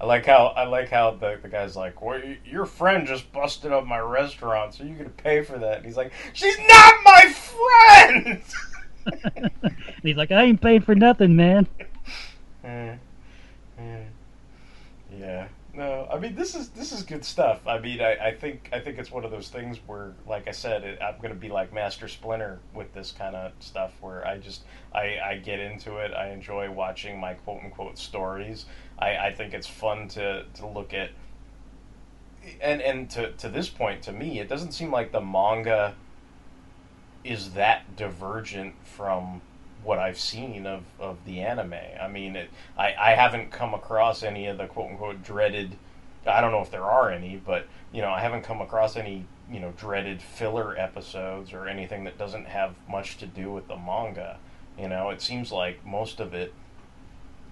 I like how I like how the, the guy's like, "Well, your friend just busted up my restaurant, so you're gonna pay for that." And he's like, "She's not my friend." And he's like, I ain't paid for nothing, man. Eh, eh. yeah. No, I mean this is this is good stuff. I mean, I, I think I think it's one of those things where, like I said, it, I'm going to be like Master Splinter with this kind of stuff, where I just I, I get into it. I enjoy watching my quote unquote stories. I, I think it's fun to to look at. And and to to this point, to me, it doesn't seem like the manga is that divergent from what I've seen of, of the anime. I mean, it, I, I haven't come across any of the quote unquote dreaded. I don't know if there are any, but you know, I haven't come across any you know dreaded filler episodes or anything that doesn't have much to do with the manga. You know, it seems like most of it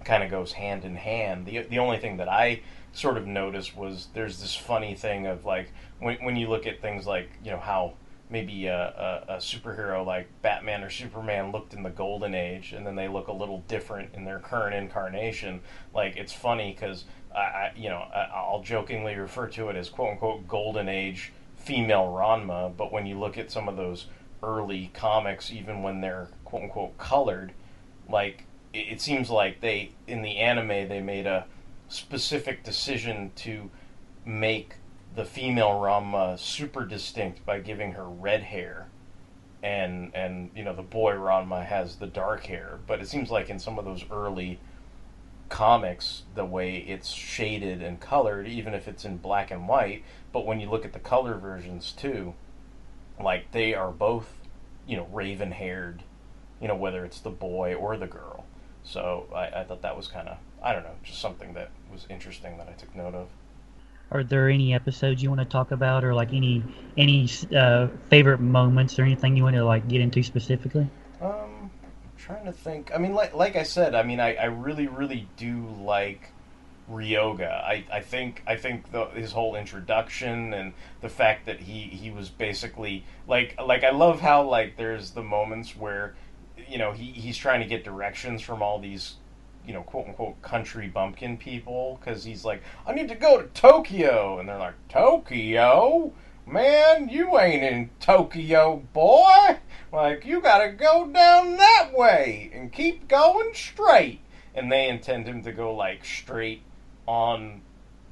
kind of goes hand in hand. The the only thing that I sort of noticed was there's this funny thing of like when when you look at things like you know how maybe a, a, a superhero like Batman or Superman looked in the golden age, and then they look a little different in their current incarnation. Like it's funny because I, I you know I, I'll jokingly refer to it as quote unquote golden age female Ranma, but when you look at some of those early comics, even when they're quote unquote colored, like it, it seems like they in the anime they made a specific decision to make the female Ranma super distinct by giving her red hair, and and you know the boy Ranma has the dark hair. But it seems like in some of those early comics, the way it's shaded and colored, even if it's in black and white, but when you look at the color versions too, like they are both, you know, raven haired, you know, whether it's the boy or the girl. So I, I thought that was kind of, I don't know, just something that was interesting that I took note of. Are there any episodes you want to talk about, or like any any uh, favorite moments, or anything you want to like get into specifically? Um, trying to think. I mean, like like I said, I mean, I, I really really do like Ryoga. I, I think I think the, his whole introduction and the fact that he, he was basically like like I love how like there's the moments where you know he, he's trying to get directions from all these you know quote unquote country bumpkin people because he's like I need to go to Tokyo and they're like Tokyo man, you ain't in Tokyo, boy. Like, you gotta go down that way and keep going straight. And they intend him to go, like, straight on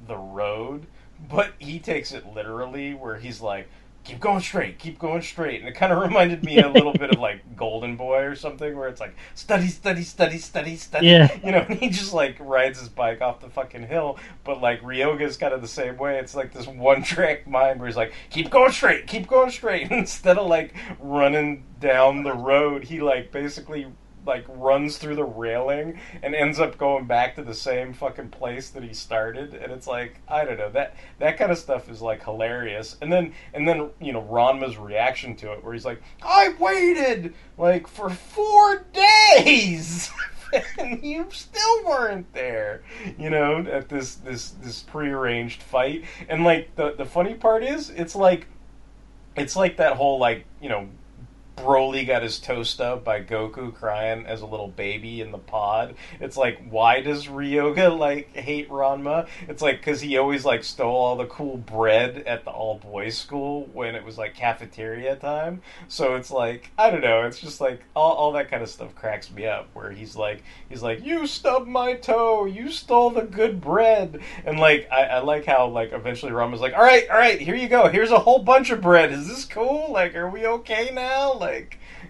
the road. But he takes it literally, where he's like, keep going straight, keep going straight. And it kind of reminded me a little bit of, like, Golden Boy or something, where it's like, study, study, study, study, study. Yeah. You know, and he just, like, rides his bike off the fucking hill. But, like, Ryoga's kind of the same way. It's like this one track mind where he's like, keep going straight, keep going straight. Instead of, like, running down the road, he, like, basically like runs through the railing and ends up going back to the same fucking place that he started. And it's like i don't know. That that kind of stuff is like hilarious. And then and then you know ranma's reaction to it where he's like i waited like for four days and you still weren't there you know at this this this prearranged fight. And like the the funny part is it's like it's like that whole like you know Broly got his toe stubbed by Goku crying as a little baby in the pod. It's like, why does Ryoga like hate Ranma? It's like because he always like stole all the cool bread at the all boys school when it was like cafeteria time. So it's like I don't know. It's just like all, all that kind of stuff cracks me up. Where he's like, he's like, you stubbed my toe. You stole the good bread. And like I, I like how like eventually Ranma's like, all right, all right, here you go. Here's a whole bunch of bread. Is this cool? Like, are we okay now? Like,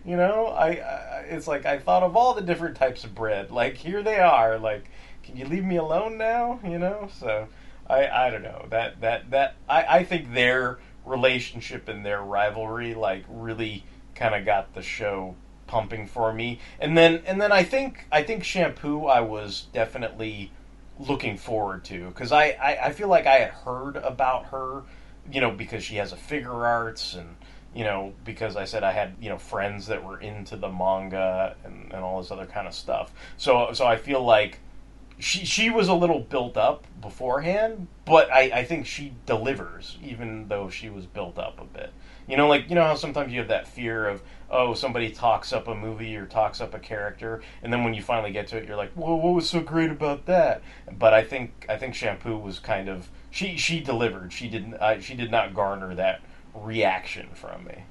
you know, I, I it's like I thought of all the different types of bread. Like here they are. Like, can you leave me alone now? You know. So I I don't know that that that I I think their relationship and their rivalry like really kind of got the show pumping for me. And then and then I think I think Shampoo I was definitely looking forward to because I, I I feel like I had heard about her, you know, because she has a figure arts and you know because I said I had you know friends that were into the manga and, and all this other kind of stuff. So so I feel like she she was a little built up beforehand, but I, I think she delivers even though she was built up a bit. You know, like you know how sometimes you have that fear of oh somebody talks up a movie or talks up a character, and then when you finally get to it, you're like, whoa, what was so great about that? But I think I think Shampoo was kind of she she delivered. She didn't uh, she did not garner that reaction from me.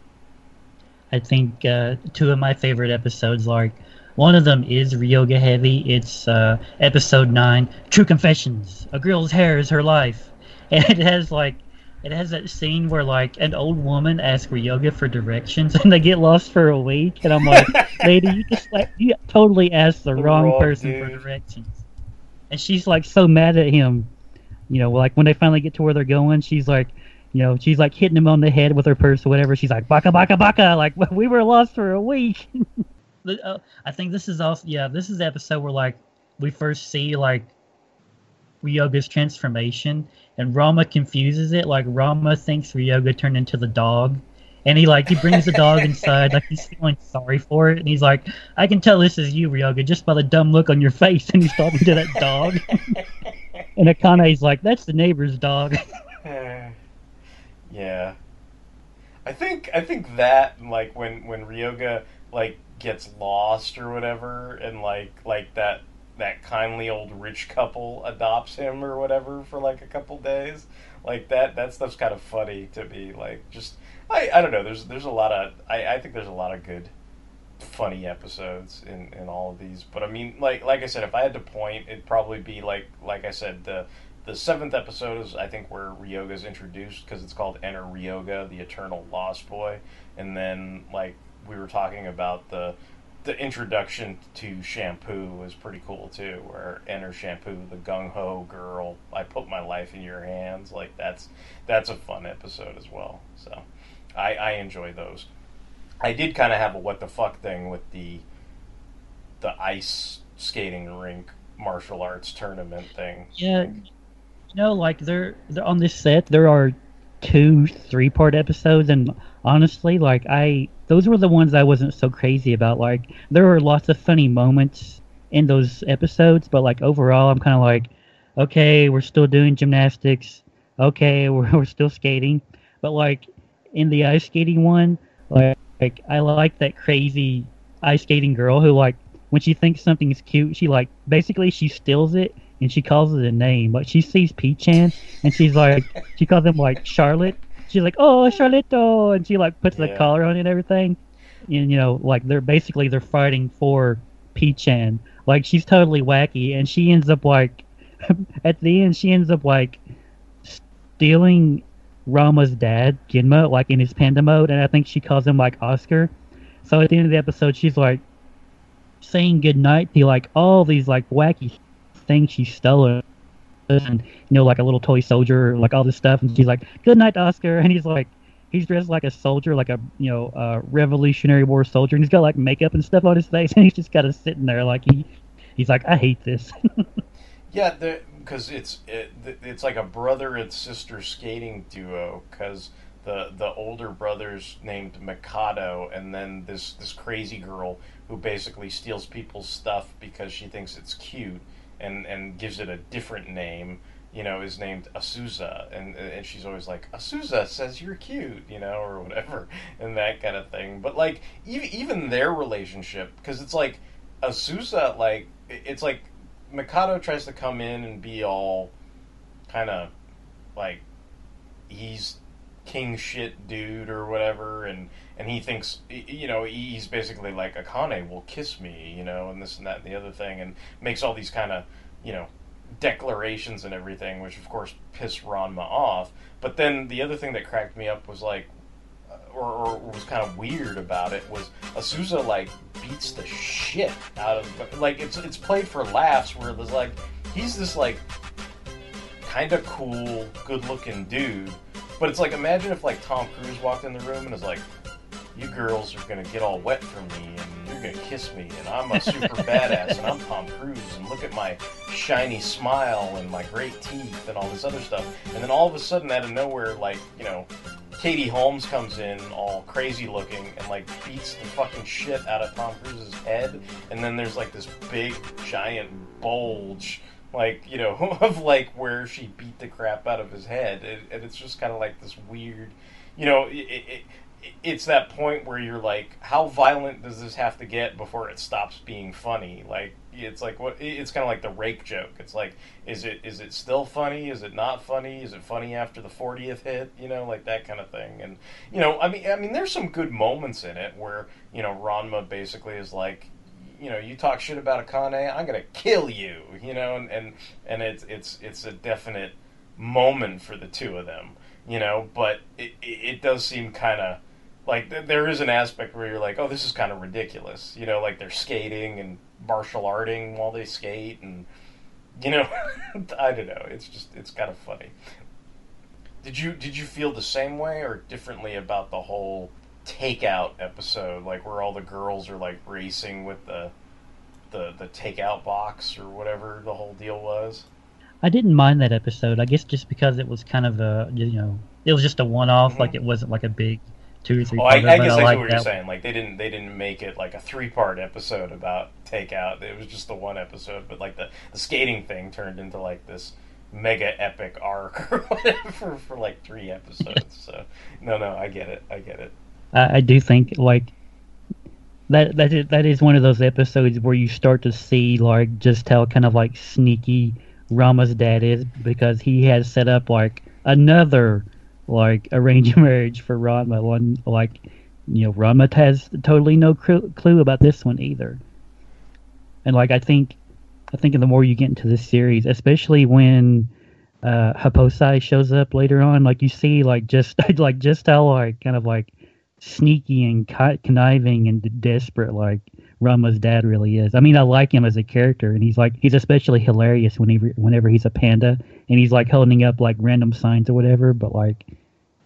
I think uh, two of my favorite episodes, like one of them is Ryoga heavy. It's uh, episode nine, True Confessions. A girl's hair is her life, and it has like it has that scene where like an old woman asks Ryoga for directions, and they get lost for a week. And I'm like, lady, you just like you totally asked the, The wrong, wrong person for directions. And she's like so mad at him. You know, like when they finally get to where they're going, she's like, you know, she's like hitting him on the head with her purse or whatever. She's like, baka baka baka, like we were lost for a week. Uh, I think this is also yeah, this is the episode where like we first see like Ryoga's transformation, and Ranma confuses it. Like Ranma thinks Ryoga turned into the dog, and he like he brings the dog inside, like he's feeling sorry for it, and he's like, "I can tell this is you, Ryoga, just by the dumb look on your face." And he's talking to that dog, and Akane's like, "That's the neighbor's dog." Yeah. I think I think that like when when Ryoga like gets lost or whatever and like like that that kindly old rich couple adopts him or whatever for like a couple days like that that stuff's kind of funny to me like just I, I don't know there's there's a lot of I, I think there's a lot of good funny episodes in, in all of these but I mean like like I said if I had to point it'd probably be like like I said the the seventh episode is I think where Ryoga's introduced because it's called Enter Ryoga, the Eternal Lost Boy, and then like we were talking about the the introduction to Shampoo was pretty cool too, where Enter Shampoo, the gung ho girl, I put my life in your hands, like that's that's a fun episode as well. So I I enjoy those. I did kind of have a what the fuck thing with the the ice skating rink martial arts tournament thing. Yeah, you know, like there, on this set there are two three part episodes, and honestly, like I those were the ones I wasn't so crazy about. Like there were lots of funny moments in those episodes, but like overall, I'm kind of like, okay, we're still doing gymnastics. Okay, we're we're still skating, but like in the ice skating one, like, like I like that crazy ice skating girl who like when she thinks something's cute, she like basically she steals it and she calls it a name. Like she sees P-chan and she's like she calls him like Charlotte she's like, "Oh, Charlito," and she like puts the collar on it and everything. And you know, like they're basically they're fighting for P-chan. Like she's totally wacky, and she ends up like at the end she ends up like stealing Ranma's dad, Genma, like in his panda mode, and I think she calls him like Oscar. So at the end of the episode, she's like saying goodnight to like all these like wacky things she stole and you know like a little toy soldier like all this stuff. And she's like good night oscar. And he's like he's dressed like a soldier like a you know uh, revolutionary war soldier. And he's got like makeup and stuff on his face. And he's just kind of sitting there like he he's like i hate this. Yeah, because it's it, it's like a brother and sister skating duo. Because the the older brother's named Mikado, and then this this crazy girl who basically steals people's stuff because she thinks it's cute, and and gives it a different name. You know, is named Asuza, and and she's always like Asuza says you're cute, you know, or whatever, and that kind of thing. But like even even their relationship, because it's like Asuza, like it's like Mikado tries to come in and be all kind of like he's king shit dude or whatever and and he thinks you know he's basically like Akane will kiss me you know and this and that and the other thing and makes all these kind of you know declarations and everything which of course piss Ranma off. But then the other thing that cracked me up was like uh, or, or was kind of weird about it was Asuza like beats the shit out of like it's it's played for laughs where there's like he's this like kind of cool, good looking dude, but it's like imagine if like Tom Cruise walked in the room and was like, "You girls are gonna get all wet for me and you're gonna kiss me and I'm a super badass and I'm Tom Cruise and look at my shiny smile and my great teeth and all this other stuff," and then all of a sudden out of nowhere, like you know. Katie Holmes comes in all crazy looking and like beats the fucking shit out of Tom Cruise's head, and then there's like this big giant bulge, like you know, of like where she beat the crap out of his head, and, and it's just kind of like this weird, you know, it, it, it, it's that point where you're like, how violent does this have to get before it stops being funny? Like it's like what it's kind of like the rake joke. It's like, is it is it still funny? Is it not funny? Is it funny after the fortieth hit? You know, like that kind of thing. And you know, I mean, I mean, there's some good moments in it where you know Ranma basically is like, you know, you talk shit about Akane, I'm gonna kill you. You know, and and and it's it's it's a definite moment for the two of them. You know, but it it, it does seem kind of like th- there is an aspect where you're like, oh, this is kind of ridiculous. You know, like they're skating and martial arting while they skate, and you know, I don't know. It's just it's kind of funny. Did you did you feel the same way or differently about the whole takeout episode, like where all the girls are like racing with the the the takeout box or whatever the whole deal was? i didn't mind that episode i guess just because it was kind of a you know it was just a one-off Mhm. like it wasn't like a big two or three Oh, I, I guess I see like what you're saying. Like they didn't they didn't make it like a three part episode about takeout. It was just the one episode, but like the the skating thing turned into like this mega epic arc or whatever for like three episodes. so no, no, I get it. I get it. I, I do think like that that is, that is one of those episodes where you start to see like just how kind of like sneaky Ranma's dad is because he has set up like another like arranged marriage for Ranma. One like you know Ranma has totally no cr- clue about this one either. And like I think I think the more you get into this series, especially when uh Happosai shows up later on, like you see like just like just how like kind of like sneaky and conniving and desperate like Ranma's dad really is. I mean, I like him as a character, and he's like he's especially hilarious whenever whenever he's a panda and he's like holding up like random signs or whatever. But like,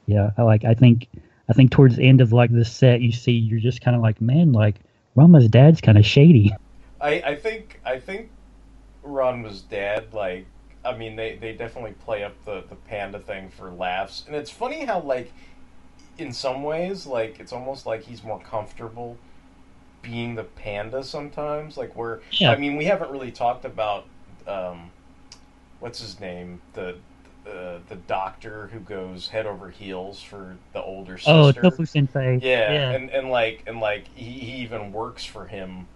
yeah, I like I think I think towards the end of like the set, you see you're just kind of like, man, like Ranma's dad's kind of shady. I, I think I think Ranma's dad like I mean they, they definitely play up the, the panda thing for laughs and it's funny how like in some ways like it's almost like he's more comfortable being the panda sometimes like where Yeah. I mean we haven't really talked about um, what's his name the uh, the doctor who goes head over heels for the older sister Oh, Tofu Sensei. yeah, yeah. and and like and like he, he even works for him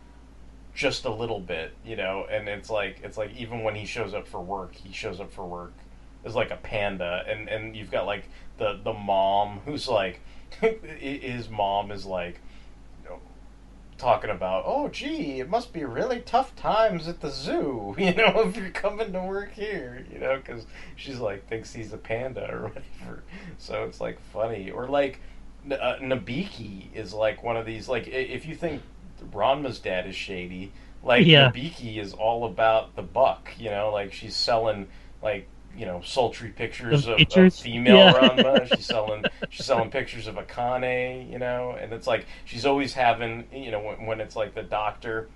just a little bit, you know, and it's like it's like even when he shows up for work, he shows up for work is like a panda, and and you've got like the the mom who's like his mom is like you know, talking about oh gee it must be really tough times at the zoo you know if you're coming to work here you know because she's like thinks he's a panda or whatever so it's like funny or like uh, Nabiki is like one of these like if you think Ranma's dad is shady like Yeah. Nabiki is all about the buck you know like she's selling like you know sultry pictures of, pictures? of female Yeah. Ranma she's selling she's selling pictures of Akane you know and it's like she's always having you know when, when it's like the doctor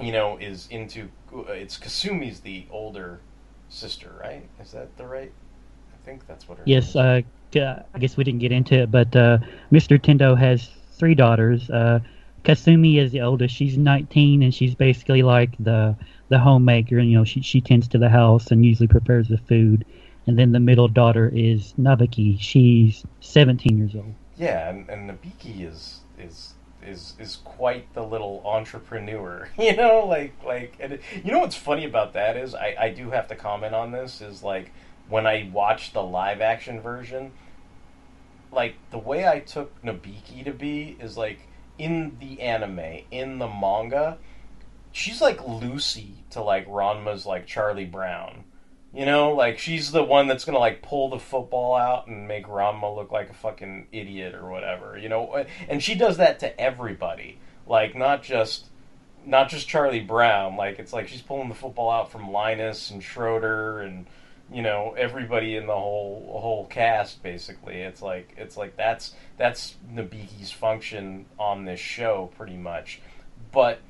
you know is into it's Kasumi's the older sister right is that the right I think that's what her Yes, uh, I guess we didn't get into it, but uh, Mr. Tendo has three daughters. Uh, Kasumi is the oldest. She's 19, and she's basically like the the homemaker. and You know, she she tends to the house and usually prepares the food. And then the middle daughter is Nabiki. She's 17 years old. Yeah, and, and Nabiki is is is is quite the little entrepreneur. You know, like like and it, you know what's funny about that is I I do have to comment on this is like when I watched the live action version, like the way I took Nabiki to be is like in the anime, in the manga, she's like Lucy to like Ranma's like Charlie Brown. You know, like she's the one that's gonna like pull the football out and make Ranma look like a fucking idiot or whatever. You know, and she does that to everybody. Like not just not just Charlie Brown. Like it's like she's pulling the football out from Linus and Schroeder and you know everybody in the whole whole cast. Basically, it's like it's like that's that's Nabiki's function on this show pretty much. But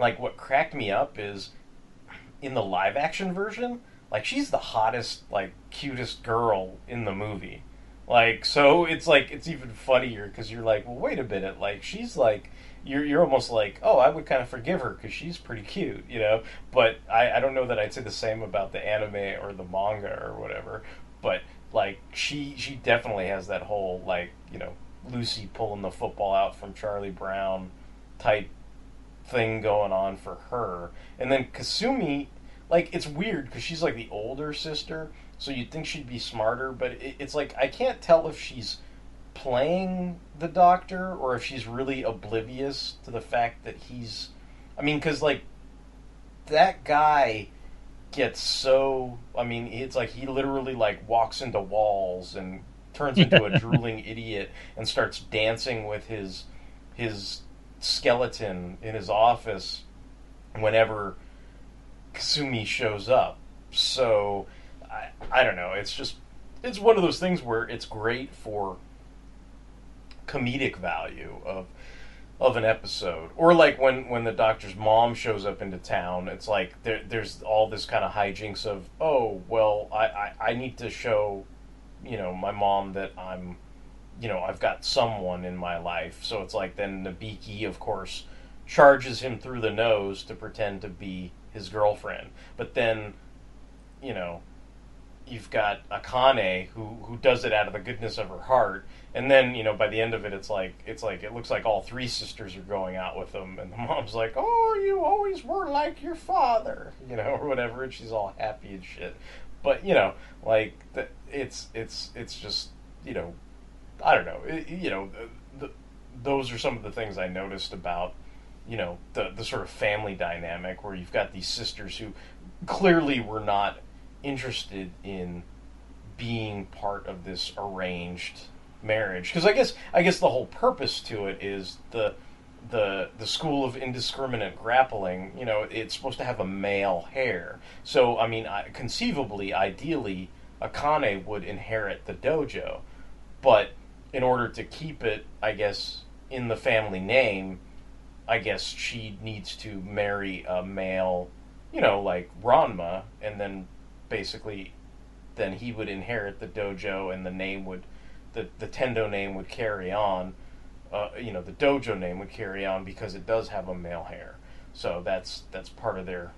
like what cracked me up is in the live action version, like she's the hottest, like cutest girl in the movie. Like so, it's like it's even funnier because you're like, well, wait a minute, like she's like. You're, you're almost like, oh, I would kind of forgive her because she's pretty cute, you know. But I, I don't know that I'd say the same about the anime or the manga or whatever. But like, she she definitely has that whole like, you know, Lucy pulling the football out from Charlie Brown type thing going on for her. And then Kasumi, like it's weird because she's like the older sister, so you'd think she'd be smarter, but it, it's like I can't tell if she's playing the doctor or if she's really oblivious to the fact that he's. I mean, because like that guy gets so. I mean, it's like he literally like walks into walls and turns into a drooling idiot and starts dancing with his his skeleton in his office whenever Kasumi shows up. So I, I don't know. It's just it's one of those things where it's great for comedic value of of an episode or like when when the doctor's mom shows up into town it's like there there's all this kind of hijinks of oh well I, I i need to show you know my mom that i'm you know i've got someone in my life. So it's like then nabiki of course charges him through the nose to pretend to be his girlfriend. But then you know you've got Akane who who does it out of the goodness of her heart, and then you know by the end of it, it's like it's like it looks like all three sisters are going out with him, and the mom's like, "Oh, you always were like your father," you know, or whatever, and she's all happy and shit. But you know, like it's it's it's just you know, I don't know, it, you know, the, those are some of the things I noticed about you know the the sort of family dynamic where you've got these sisters who clearly were not interested in being part of this arranged marriage. Because I guess I guess the whole purpose to it is the the the school of indiscriminate grappling you know it's supposed to have a male heir so I mean I, conceivably ideally Akane would inherit the dojo but in order to keep it I guess in the family name I guess she needs to marry a male you know like Ranma and then basically then he would inherit the dojo and the name would the the tendo name would carry on uh, you know the dojo name would carry on because it does have a male hair. So that's that's part of their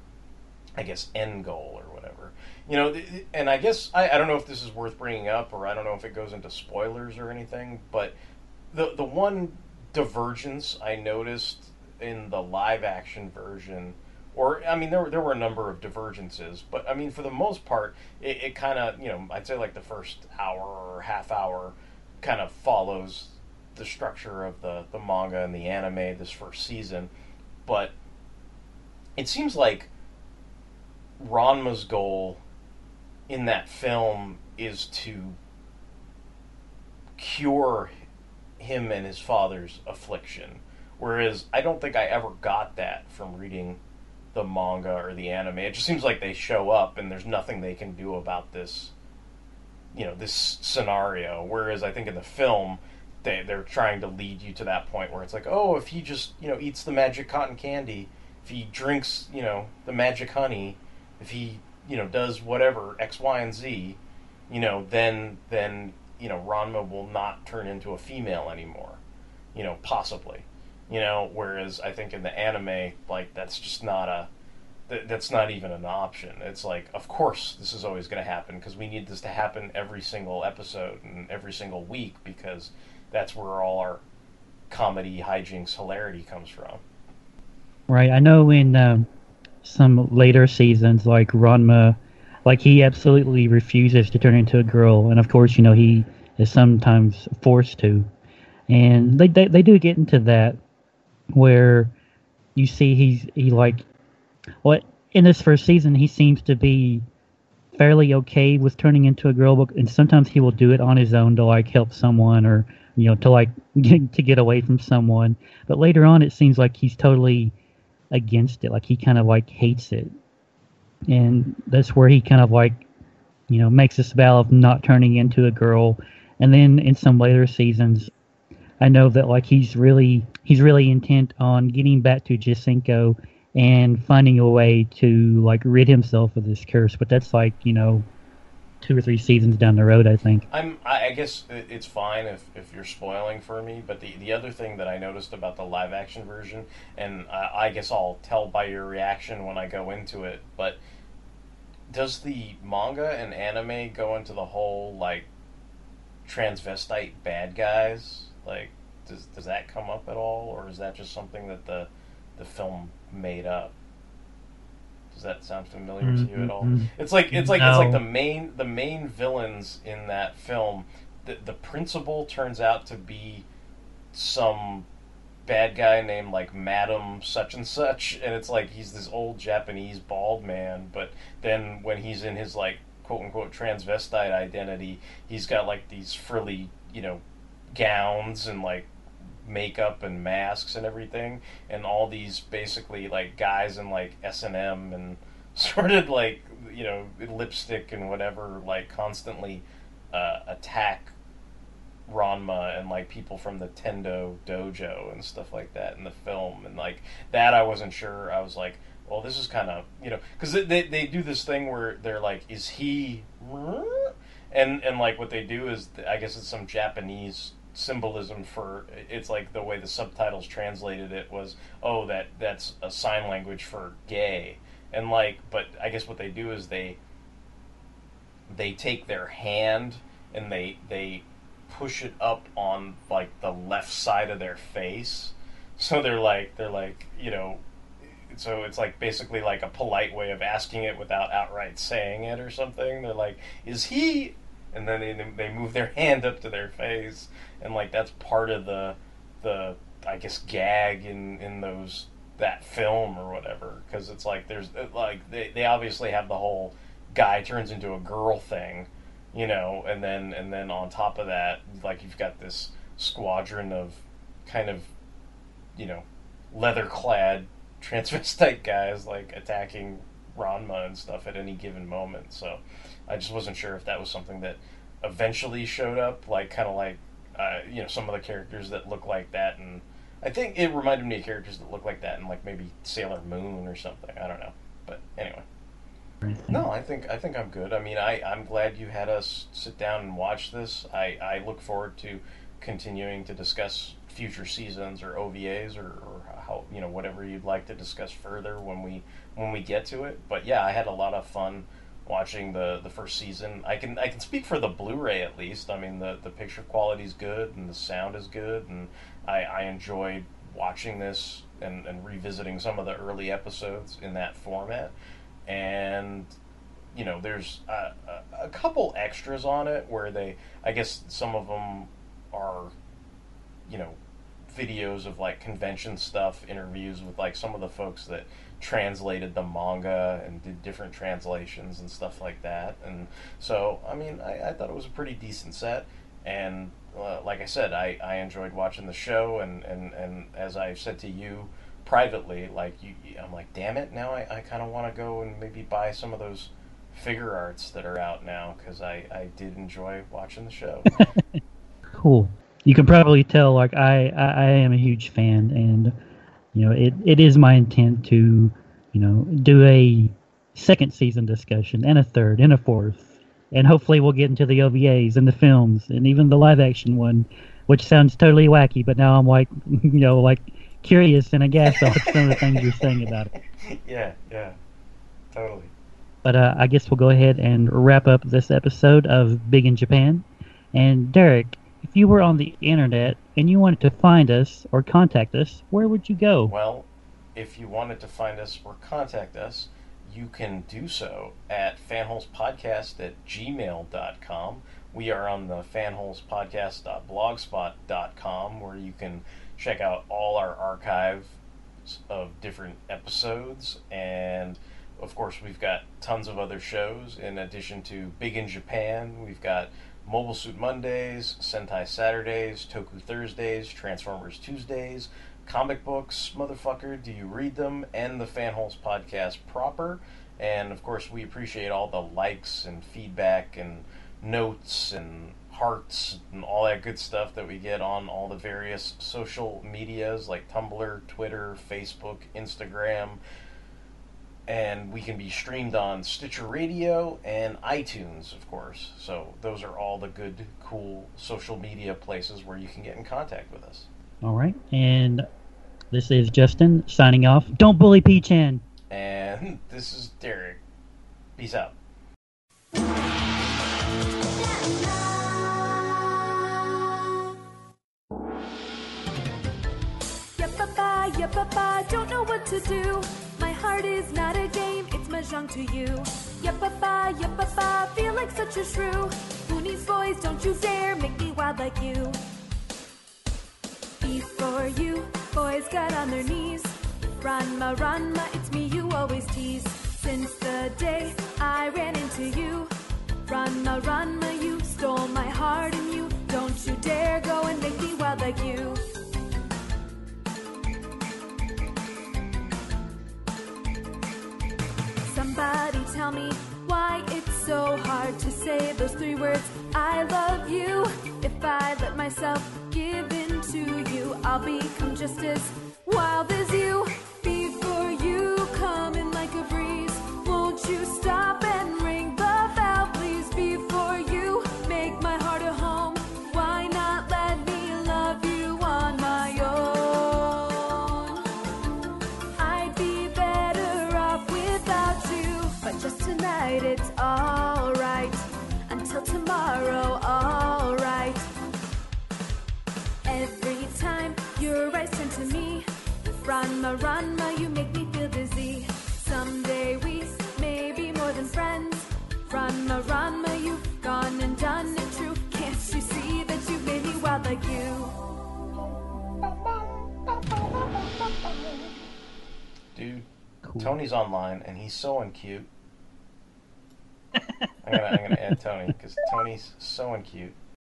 i guess end goal or whatever you know and i guess I, I don't know if this is worth bringing up or i don't know if it goes into spoilers or anything but the the one divergence i noticed in the live action version or I mean, there were there were a number of divergences, but I mean, for the most part, it, it kind of you know I'd say like the first hour or half hour kind of follows the structure of the the manga and the anime this first season, but it seems like Ranma's goal in that film is to cure him and his father's affliction. Whereas I don't think I ever got that from reading the manga or the anime. It just seems like they show up and there's nothing they can do about this, you know, this scenario. Whereas I think in the film, they they're trying to lead you to that point where it's like, oh, if he just you know eats the magic cotton candy, if he drinks you know the magic honey, if he you know does whatever X, Y, and Z, you know, then then you know Ranma will not turn into a female anymore, you know, possibly, you know. Whereas I think in the anime, like that's just not a th- that's not even an option. It's like, of course, this is always going to happen because we need this to happen every single episode and every single week because that's where all our comedy, hijinks, hilarity comes from. Right. I know in um, some later seasons, like Ranma, like he absolutely refuses to turn into a girl, and of course, you know he is sometimes forced to, and they they, they do get into that where you see he's he like what in this first season he seems to be fairly okay with turning into a girl, and sometimes he will do it on his own to like help someone or you know to like get, to get away from someone. But later on, it seems like he's totally against it. Like he kind of like hates it, and that's where he kind of like you know makes this vow of not turning into a girl. And then in some later seasons, I know that like he's really he's really intent on getting back to Jusenkyo and finding a way to like rid himself of this curse. But that's like you know two or three seasons down the road, I think. I'm. I guess it's fine if, if you're spoiling for me. But the the other thing that I noticed about the live action version, and I, I guess I'll tell by your reaction when I go into it. But does the manga and anime go into the whole like transvestite bad guys? Like, does does that come up at all, or is that just something that the the film made up? Does that sound familiar to you at all? Mm-hmm. It's like it's like it's like the main the main villains in that film. The the principal turns out to be some bad guy named like Madam such and such, and it's like he's this old Japanese bald man. But then when he's in his like quote unquote transvestite identity, he's got like these frilly you know gowns and like makeup and masks and everything and all these basically like guys in like S&M and sort of like you know lipstick and whatever like constantly uh, attack Ranma and like people from the Tendo dojo and stuff like that in the film. And like that I wasn't sure. I was like well this is kind of you know because they, they, they do this thing where they're like is he and and like what they do is I guess it's some Japanese symbolism for it's like the way the subtitles translated it was oh that that's a sign language for gay. And like but I guess what they do is they they take their hand and they they push it up on like the left side of their face. So they're like they're like you know so it's like basically like a polite way of asking it without outright saying it or something. They're like is he and then they, they move their hand up to their face and like that's part of the the i guess gag in in those that film or whatever because it's like there's uh, like they, they obviously have the whole guy turns into a girl thing you know and then and then on top of that like you've got this squadron of kind of you know leather clad transvestite guys like attacking Ranma and stuff at any given moment. So I just wasn't sure if that was something that eventually showed up, like kind of like uh, you know some of the characters that look like that, and I think it reminded me of characters that look like that in like maybe Sailor Moon or something. I don't know, but anyway. No, I think I think I'm good. I mean, I I'm glad you had us sit down and watch this. I I look forward to continuing to discuss future seasons or OVAs or, or how you know whatever you'd like to discuss further when we when we get to it. But yeah, I had a lot of fun watching the the first season. I can I can speak for the Blu-ray at least. I mean, the the picture quality is good and the sound is good, and I I enjoyed watching this and, and revisiting some of the early episodes in that format. And you know, there's a, a, a couple extras on it where they, I guess some of them are, you know, videos of like convention stuff, interviews with like some of the folks that translated the manga and did different translations and stuff like that. And so, I mean, I, I thought it was a pretty decent set. And uh, like I said, I, I enjoyed watching the show. And, and, and as I said to you privately, like, you, I'm like, damn it, now I, I kind of want to go and maybe buy some of those figure arts that are out now because I, I did enjoy watching the show. Cool. You can probably tell, like I, I, I am a huge fan, and you know, it, it is my intent to, you know, do a second season discussion and a third and a fourth, and hopefully we'll get into the OVAs and the films and even the live action one, which sounds totally wacky, but now I'm like, you know, like curious and aghast at some of the things you're saying about it. yeah, yeah, totally. But uh, I guess we'll go ahead and wrap up this episode of Big in Japan. And Derek, if you were on the internet and you wanted to find us or contact us, where would you go? Well, if you wanted to find us or contact us, you can do so at fanholespodcast at gmail.com. We are on the fanholespodcast.blogspot.com where you can check out all our archives of different episodes. And of course, we've got tons of other shows in addition to Big in Japan. We've got Mobile Suit Mondays, Sentai Saturdays, Toku Thursdays, Transformers Tuesdays, comic books, motherfucker, do you read them? And the Fanholes podcast proper. And of course, we appreciate all the likes and feedback and notes and hearts and all that good stuff that we get on all the various social medias like Tumblr, Twitter, Facebook, Instagram. And we can be streamed on Stitcher Radio and iTunes, of course. So, those are all the good, cool social media places where you can get in contact with us. All right. And this is Justin signing off. Don't bully P-Chan. And this is Derek. Peace out. Yappa yappa don't know what to do. Heart is not a game, it's mahjong to you. Yappa yappa ah, ah, feel like such a shrew. Looney's boys, don't you dare make me wild like you. Before you, boys got on their knees. Ranma, Ranma, it's me you always tease. Since the day I ran into you, Ranma, Ranma, you stole my heart and you don't you dare go and make me wild like you. Somebody tell me why it's so hard to say those three words I love you. If I let myself give in to you, I'll become just as wild as you. Cool. Tony's online and he's so uncute. I'm gonna, I'm gonna add Tony because Tony's so uncute.